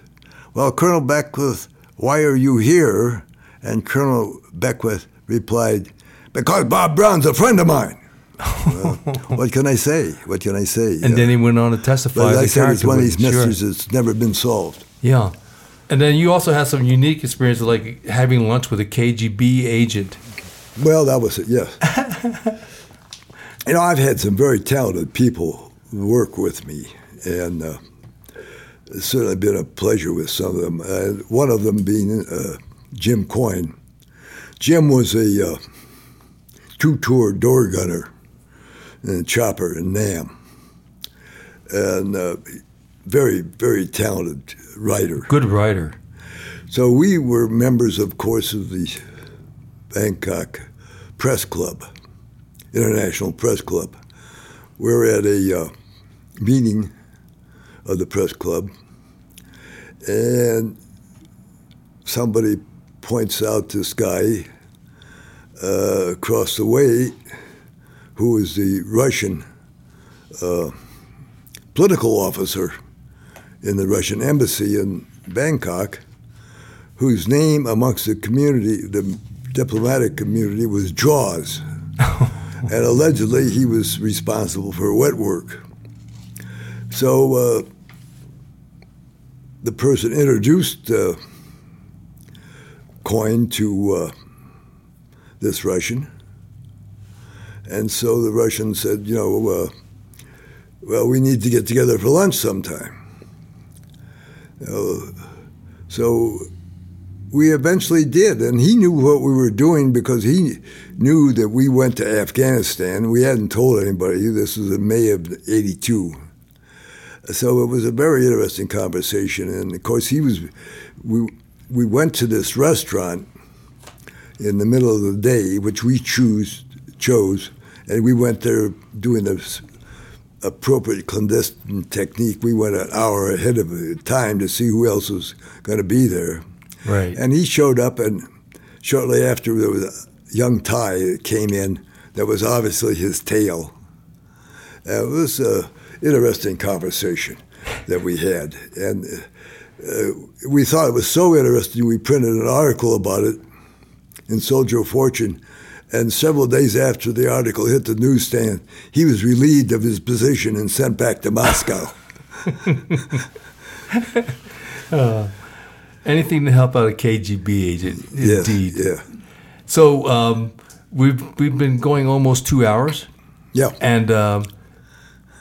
"Well, Colonel Beckwith, why are you here?" And Colonel Beckwith replied, "Because Bob Brown's a friend of mine." well, what can I say? What can I say? And then he went on to testify. but I said, it's one of these witness. Sure. mysteries that's never been solved. Yeah. And then you also had some unique experience, like having lunch with a KGB agent. Well, that was it. Yes. [laughs] you know, I've had some very talented people work with me, and uh, it's certainly been a pleasure with some of them. Uh, one of them being uh, Jim Coyne. Jim was a uh, two-tour door gunner in a chopper in Nam, and uh, very, very talented writer. Good writer. So we were members, of course, of the Bangkok Press Club, International Press Club. We're at a uh, meeting of the press club, and somebody points out this guy uh, across the way who is the Russian uh, political officer in the Russian embassy in Bangkok, whose name amongst the community, the diplomatic community, was Jaws. [laughs] and allegedly he was responsible for wet work. So uh, the person introduced uh, Coyne to uh, this Russian. And so the Russian said, you know, uh, well, we need to get together for lunch sometime. Uh, so we eventually did, and he knew what we were doing because he knew that we went to Afghanistan. We hadn't told anybody. This was in May of '82, so it was a very interesting conversation. And of course, he was. We we went to this restaurant in the middle of the day, which we choose chose, and we went there doing this appropriate clandestine technique. We went an hour ahead of the time to see who else was going to be there. Right. And he showed up, and shortly after, there was a young Thai that came in that was obviously his tail. Uh, it was an interesting conversation that we had. And uh, we thought it was so interesting, we printed an article about it in Soldier of Fortune. And several days after the article hit the newsstand, he was relieved of his position and sent back to Moscow. [laughs] [laughs] Anything to help out a KGB agent, Yeah, indeed. Yeah. So um, we've we've been going almost two hours, Yeah. and um,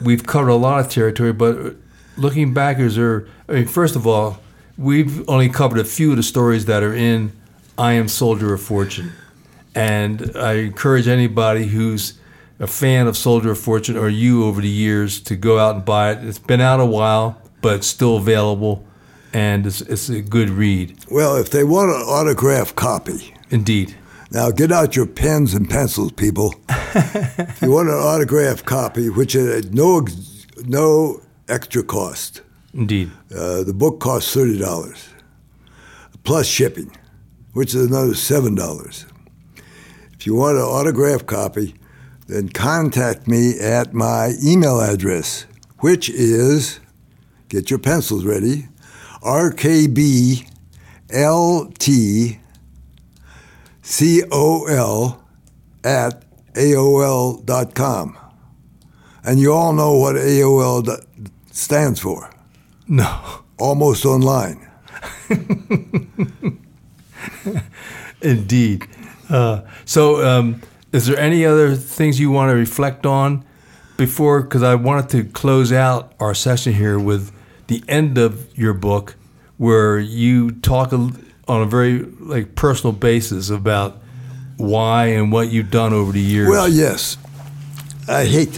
we've covered a lot of territory. But looking back, is there? I mean, first of all, we've only covered a few of the stories that are in "I Am Soldier of Fortune," and I encourage anybody who's a fan of Soldier of Fortune or you over the years to go out and buy it. It's been out a while, but it's still available, and it's, it's a good read. Well, if they want an autograph copy, Indeed. now get out your pens and pencils, people. [laughs] if you want an autograph copy, which is no no extra cost, Indeed. uh, the book costs thirty dollars plus shipping, which is another seven dollars. If you want an autograph copy, then contact me at my email address, which is get your pencils ready, RKBLT C-O-L at AOL.com. And you all know what AOL stands for. No. Almost online. [laughs] Indeed. Uh, so, um, is there any other things you want to reflect on before? Because I wanted to close out our session here with the end of your book, where you talk a, on a very like personal basis about why and what you've done over the years. Well, yes. I hate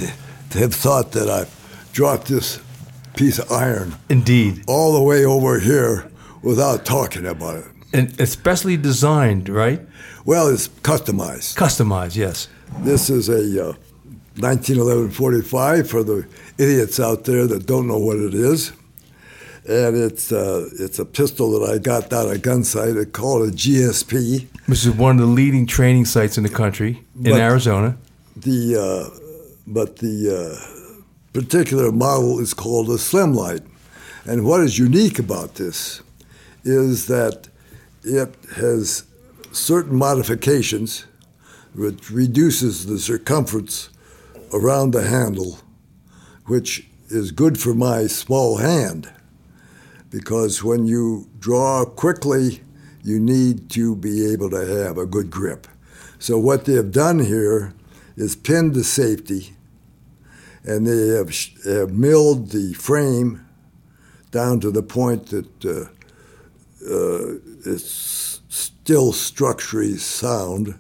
to have thought that I've dropped this piece of iron Indeed. all the way over here without talking about it. And especially designed, right? Well, it's customized. Customized, yes. This is a uh, 1911 45 for the idiots out there that don't know what it is. And it's uh, it's a pistol that I got down at Gunsite. They call it a GSP. Which is one of the leading training sites in the country in But- Arizona. The uh, but the uh, particular model is called a Slimlight. And what is unique about this is that it has certain modifications which reduces the circumference around the handle, which is good for my small hand. Because when you draw quickly, you need to be able to have a good grip. So what they have done here is pinned the safety, and they have, have milled the frame down to the point that uh, uh, it's still structurally sound.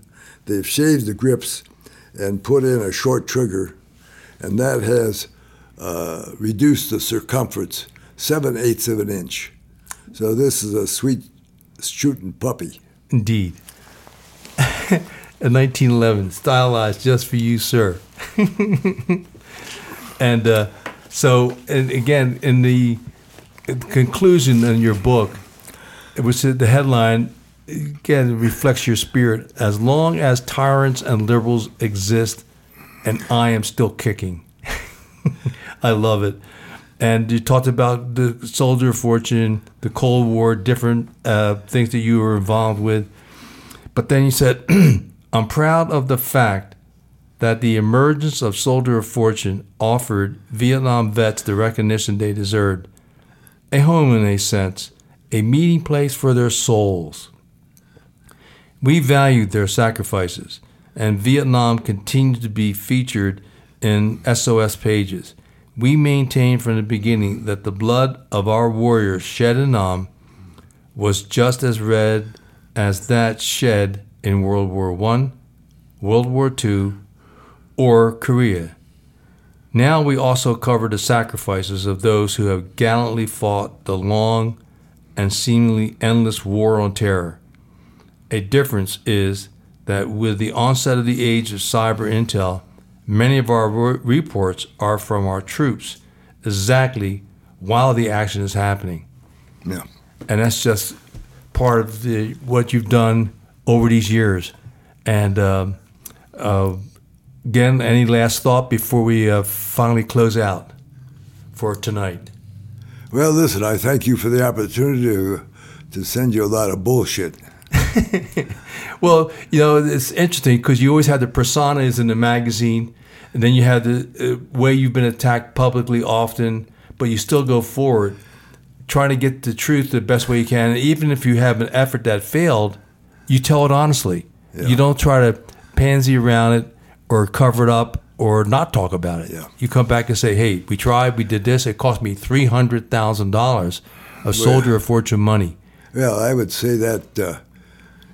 They've shaved the grips and put in a short trigger, and that has uh, reduced the circumference seven eighths of an inch. So this is a sweet shooting puppy. Indeed. [laughs] in 1911, stylized just for you, sir. [laughs] and uh, so, and again, in the conclusion in your book, it was the headline. Again, reflects your spirit. As long as tyrants and liberals exist, and I am still kicking. [laughs] I love it. And you talked about the soldier fortune, the Cold War, different uh, things that you were involved with. But then you said, [clears throat] I'm proud of the fact that the emergence of Soldier of Fortune offered Vietnam vets the recognition they deserved, a home in a sense, a meeting place for their souls. We valued their sacrifices, and Vietnam continued to be featured in SOS pages. We maintained from the beginning that the blood of our warriors shed in Nam was just as red as that shed in World War I, World War II, or Korea. Now we also cover the sacrifices of those who have gallantly fought the long and seemingly endless war on terror. A difference is that with the onset of the age of cyber intel, many of our re- reports are from our troops exactly while the action is happening. Yeah. And that's just part of the what you've done over these years. And um uh, again, any last thought before we uh, finally close out for tonight? Well, listen, I thank you for the opportunity to, to send you a lot of bullshit. [laughs] Well, you know, it's interesting because you always had the personas in the magazine, and then you had the uh, way you've been attacked publicly often, but you still go forward, trying to get the truth the best way you can. And even if you have an effort that failed, you tell it honestly. You don't try to pansy around it or cover it up or not talk about it. Yeah. You come back and say, "Hey, we tried. We did this. It cost me three hundred thousand dollars of soldier of fortune money." Well, I would say that uh,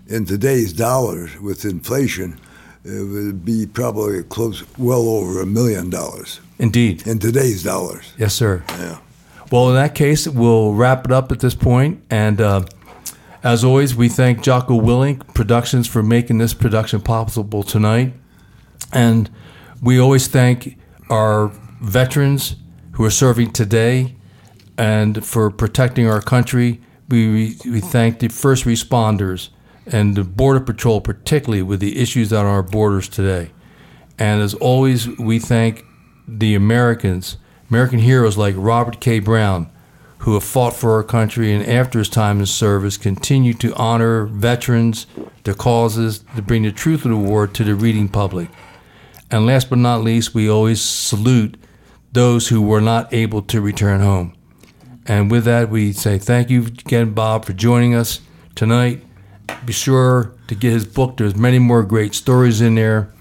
in today's dollars, with inflation, it would be probably close, well over a million dollars Indeed. in today's dollars. Yes, sir. Yeah. Well, in that case, we'll wrap it up at this point. And uh, as always, we thank Jocko Willink Productions for making this production possible tonight. And we always thank our veterans who are serving today and for protecting our country. We, we thank the first responders and the Border Patrol, particularly with the issues on our borders today. And as always, we thank the Americans, American heroes like Robert K. Brown, who have fought for our country and after his time in service continue to honor veterans, their causes, to bring the truth of the war to the reading public. And last but not least, we always salute those who were not able to return home. And with that, we say thank you again, Bob, for joining us tonight. Be sure to get his book. There's many more great stories in there.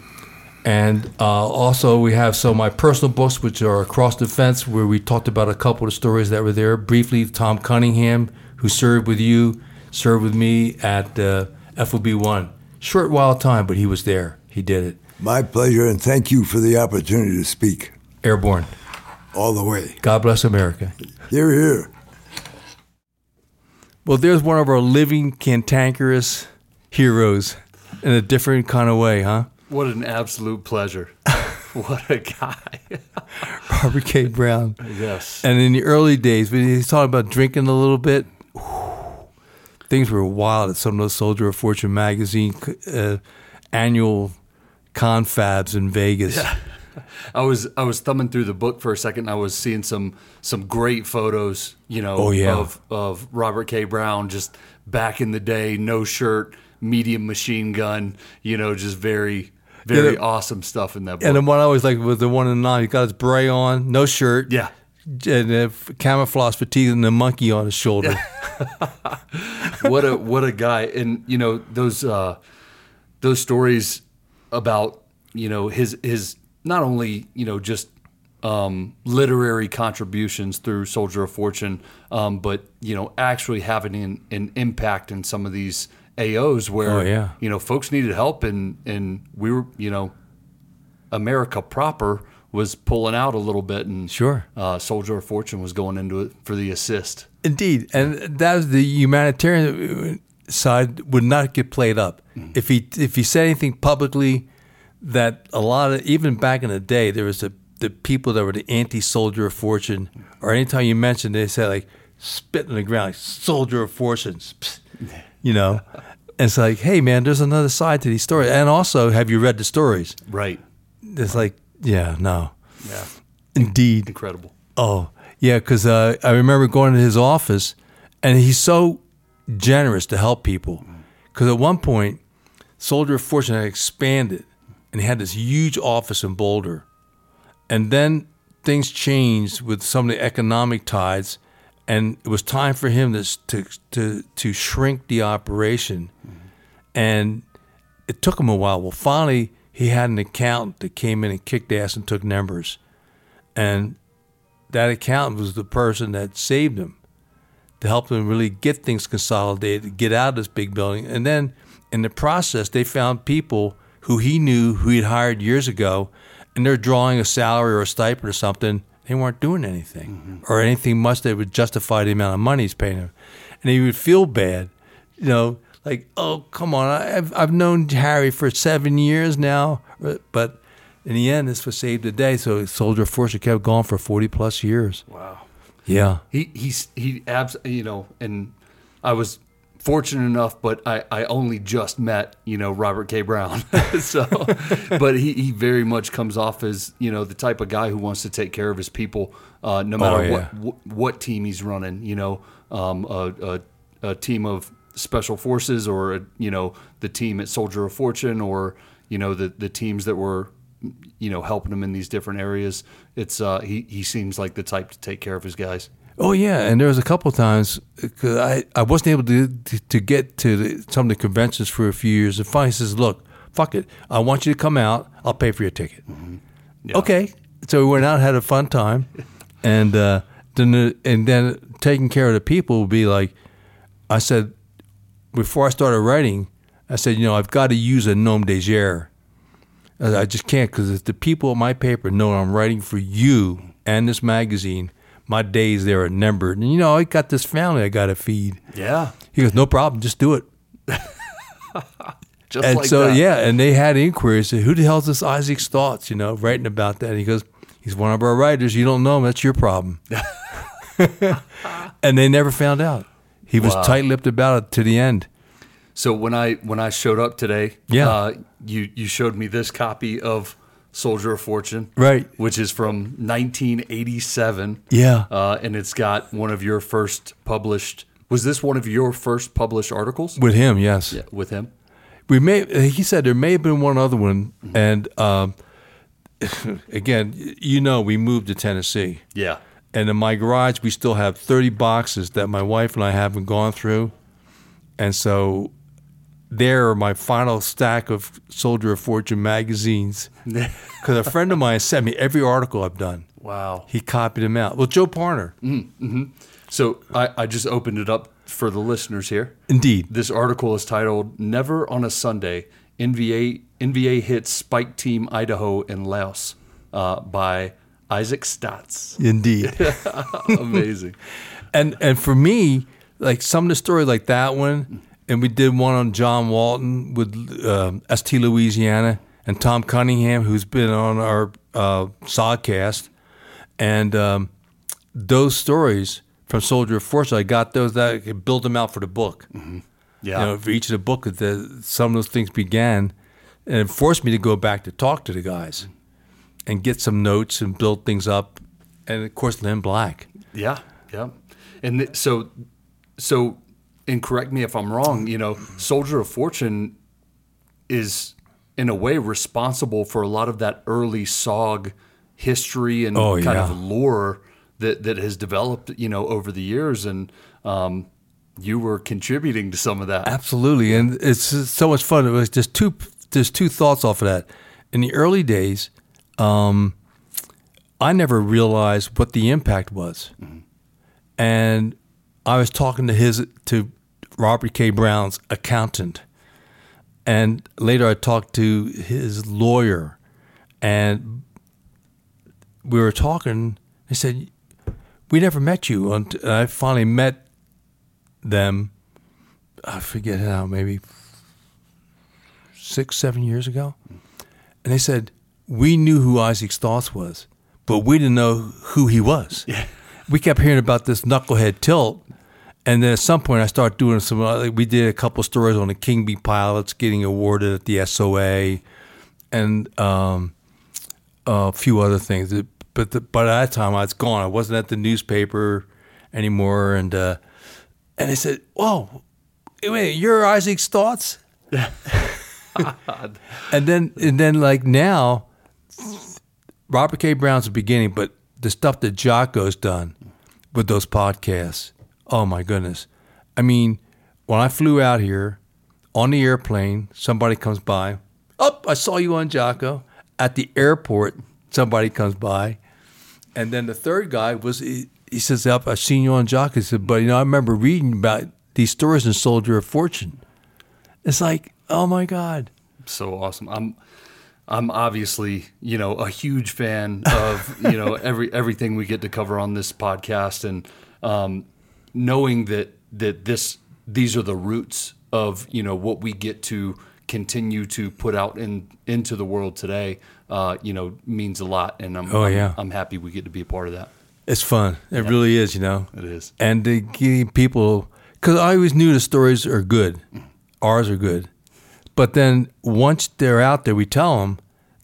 And uh, also, we have some of my personal books, which are Across the Fence, where we talked about a couple of stories that were there. Briefly, Tom Cunningham, who served with you, served with me at uh, FOB 1. Short while time, but he was there. He did it. My pleasure, and thank you for the opportunity to speak. Airborne. all the way. God bless America. Here, here. Well, there's one of our living cantankerous heroes in a different kind of way, huh? What an absolute pleasure. [laughs] what a guy. [laughs] Robert K. Brown. yes. And in the early days, when he's talking about drinking a little bit, things were wild at some of those Soldier of Fortune magazine uh, annual confabs in Vegas. I was I was thumbing through the book for a second. And I was seeing some some great photos, you know, Oh, yeah. of of Robert K. Brown just back in the day, no shirt, medium machine gun, you know, just very very Yeah. awesome stuff in that book. And the one I always liked was the one in nine. He got his beret on, no shirt. yeah. And uh, camouflage fatigue and the monkey on his shoulder. [laughs] what a what a guy and you know those uh those stories about you know his his not only you know just um literary contributions through soldier of fortune um but you know actually having an, an impact in some of these aos where Oh, yeah. you know folks needed help and and we were you know america proper was pulling out a little bit and Sure. uh soldier of fortune was going into it for the assist Indeed, and that was the humanitarian side would not get played up. If he if he said anything publicly that a lot of even back in the day there was the the people that were the anti-soldier of fortune or anytime you mentioned they said like spit on the ground like soldier of fortune. [laughs] You know? And it's like hey man there's another side to these stories. And also have you read the stories? Right. It's like yeah no. Yeah. Indeed. Incredible. Oh, yeah, because uh, I remember going to his office, and he's so generous to help people. Because at one point, Soldier of Fortune had expanded, and had this huge office in Boulder. And then things changed with some of the economic tides, and it was time for him to to to, to shrink the operation. And it took him a while. Well, finally, he had an accountant that came in and kicked ass and took numbers. And that accountant was the person that saved him to help them really get things consolidated, get out of this big building. And then in the process, they found people who he knew who he'd hired years ago, and they're drawing a salary or a stipend or something. They weren't doing anything or anything much that would justify the amount of money he's paying them. And he would feel bad, you know, like, oh, come on, I've, I've known Harry for seven years now. But in the end, this was saved the day. So Soldier of kept going for 40 plus years. wow Yeah. he he's he abs you know and i was fortunate enough but i i only just met you know robert k brown [laughs] so but he he very much comes off as you know the type of guy who wants to take care of his people uh no matter Oh, yeah. what, what what team he's running you know um a, a a team of special forces or a, you know the team at soldier of fortune or you know the the teams that were you know helping him in these different areas it's uh he he seems like the type to take care of his guys Oh yeah, and there was a couple of times because I, I wasn't able to to, to get to the, some of the conventions for a few years. And finally, he says, "Look, fuck it, I want you to come out. I'll pay for your ticket." Okay, so we went out, had a fun time, [laughs] and uh, then the, and then taking care of the people would be like, I said before I started writing, I said, you know, I've got to use a nom de guerre. I I just can't because if the people at my paper know I'm writing for you and this magazine, my days there are numbered. And you know, I got this family I got to feed. yeah He goes, no problem, just do it. [laughs] just and like so that. yeah, and they had inquiries. Who the hell's this Isaac Stotts? You know, writing about that. And he goes, he's one of our writers. You don't know him. That's your problem. [laughs] [laughs] and they never found out. He was Wow. tight-lipped about it to the end. So when I when I showed up today, Yeah. uh, you you showed me this copy of Soldier of Fortune, Right. Which is from 1987. Yeah. uh, and it's got one of your first published. Was this one of your first published articles With him, yes. Yeah, with him? We may. He said there may have been one other one, and um, [laughs] again, you know, we moved to Tennessee, Yeah, and in my garage we still have thirty boxes that my wife and I haven't gone through, and so there are my final stack of Soldier of Fortune magazines. [laughs] Because a friend of mine sent me every article I've done. wow. He copied them out. Well, Joe Parner, mm, mm-hmm. So I, I just opened it up for the listeners here. indeed. This article is titled "Never on a Sunday: NVA NVA hits Spike Team Idaho and Laos" uh, by Isaac Stotts. Indeed. [laughs] Amazing. [laughs] and and for me, like some of the stories like that one, mm. And we did one on John Walton with um ST Louisiana and Tom Cunningham, who's been on our uh, SOGcast, and um, those stories from Soldier of Fortune, I got those that I could build them out for the book. Yeah. You know, for each of the book, the, some of those things began, and it forced me to go back to talk to the guys, and get some notes and build things up, and of course, Lynne Black. Yeah, yeah. And th- so, so, and correct me if I'm wrong. You know, Soldier of Fortune is in a way responsible for a lot of that early SOG history and Oh, kind yeah. of lore that that has developed. You know, over the years, and um, you were contributing to some of that. Absolutely, and it's so much fun. It was just two. There's two thoughts off of that. In the early days, um, I never realized what the impact was, and I was talking to his to Robert K. Brown's accountant, and later I talked to his lawyer, and we were talking. He said, "We never met you." And I finally met them. I forget how, maybe six, seven years ago. And they said, We knew who Isaac Stotts was, but we didn't know who he was. We kept hearing about this knucklehead tilt. And then at some point, I started doing some. uh, We did a couple stories on the King Bee pilots getting awarded at the SOA, and um, a few other things. But the, by that time, I was gone. I wasn't at the newspaper anymore, and uh, and they said, "Whoa, wait, you're Isaac Stotts." [laughs] [laughs] and then and then like now, Robert K. Brown's the beginning, but the stuff that Jocko's done with those podcasts, oh my goodness! I mean, when I flew out here on the airplane, somebody comes by. Oh, I saw you on Jocko at the airport. Somebody comes by, and then the third guy was he, he says, "Up, I've seen you on Jocko." He said, "But you know, I remember reading about these stories in Soldier of Fortune." It's like, oh my god. so awesome. I'm I'm obviously, you know, a huge fan of, you know, [laughs] every everything we get to cover on this podcast and um, knowing that that this these are the roots of, you know, what we get to continue to put out in into the world today, uh, you know, means a lot and I'm Oh, I'm, yeah. I'm happy we get to be a part of that. It's fun. It really is, you know. It is. And to give people, because I always knew the stories are good, ours are good. But then once they're out there, we tell them.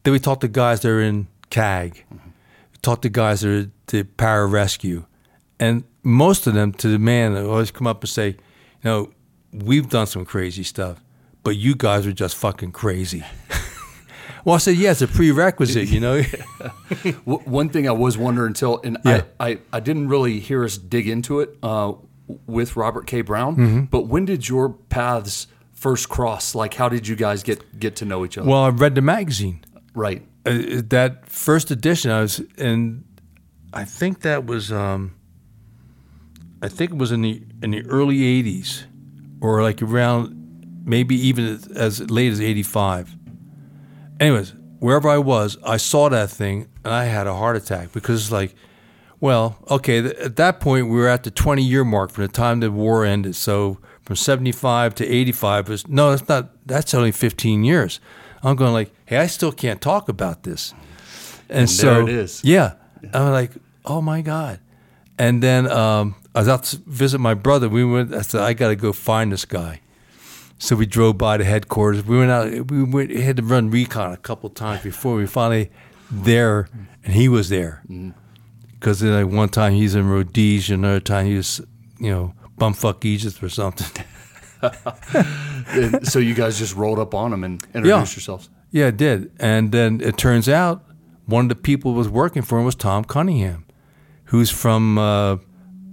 Then we talk to guys that are in CAG, we talk to guys that are the pararescue, and most of them to the man always come up and say, you know, we've done some crazy stuff, but you guys are just fucking crazy. [laughs] well, I said, yeah, it's a prerequisite, you know. [laughs] One thing I was wondering until, and Yeah. I, I, I didn't really hear us dig into it uh, with Robert K. Brown, Mm-hmm. but when did your paths first cross? Like, how did you guys get, get to know each other? well, I read the magazine. right. uh, that first edition I was and I think that was um I think it was in the in the early 80s or like around maybe even as late as 85 anyways wherever I was I saw that thing and I had a heart attack because it's like well okay th- at that point we were at the 20 year mark from the time the war ended so from 75 to 85 was no that's not that's only 15 years I'm going like hey I still can't talk about this and, And so it is. yeah. I'm like, oh my God. And then um, I was out to visit my brother. We went, I said, I got to go find this guy. So we drove by the headquarters. We went out, we went, had to run recon a couple times before we finally there, and he was there. Because like one time he's in Rhodesia, another time he was, you know, bumfuck Egypt or something. [laughs] And so you guys just rolled up on him and introduced yourselves. Yeah, it did. And then it turns out one of the people who was working for him was Tom Cunningham, who's from uh,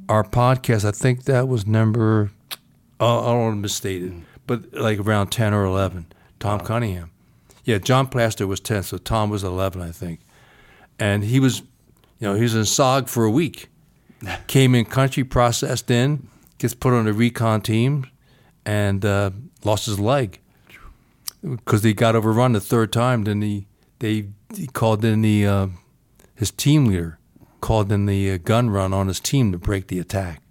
our podcast. I think that was number, uh, I don't want to misstate it, but like around 10 or 11. Tom Cunningham. Yeah, John Plaster was 10, so Tom was 11, I think. And he was, you know, he was in SOG for a week. [laughs] Came in country, processed in, gets put on the recon team, and uh, lost his leg because they got overrun the third time. Then he they he called in the uh, his team leader called in the uh, gun run on his team to break the attack.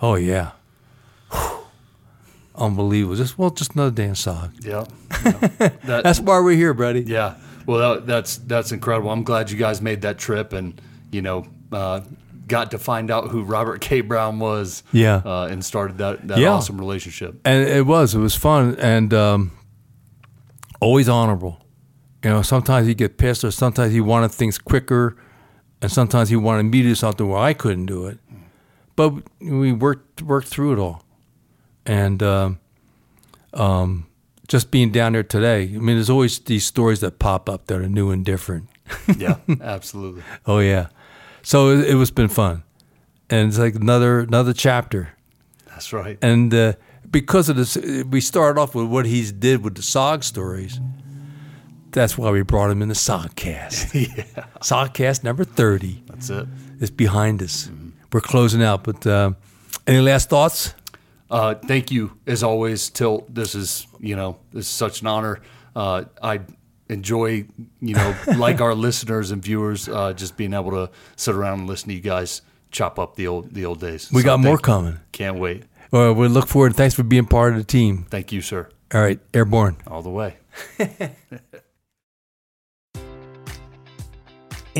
Oh yeah, unbelievable. Just well, just another day song. Yeah. yeah. [laughs] That, That's why we're here, buddy. yeah. Well, that, that's that's incredible. I'm glad you guys made that trip and you know uh, got to find out who Robert K. Brown was. Yeah. Uh, and started that that Yeah. awesome relationship. and it was it was fun and um, always honorable. You know, sometimes he get pissed, or sometimes he wanted things quicker, and sometimes he wanted me to do something where I couldn't do it. But we worked worked through it all, and um, um, just being down there today. I mean, there's always these stories that pop up that are new and different. [laughs] Yeah. [laughs] absolutely. Oh yeah, so it, it was been fun, and it's like another another chapter. That's right. And uh, because of this, we started off with what he's did with the SOG stories. That's why we brought him in the SOGcast. [laughs] yeah. SOGcast number 30 That's it. it. is behind us. We're closing out, but uh, any last thoughts? Uh, thank you as always, Tilt. This is you know this is such an honor. Uh, I enjoy you know [laughs] like our listeners and viewers uh, just being able to sit around and listen to you guys chop up the old the old days. We So got more you. coming. Can't wait. Well, we look forward. Thanks for being part of the team. Thank you, sir. All right, airborne. All the way. [laughs]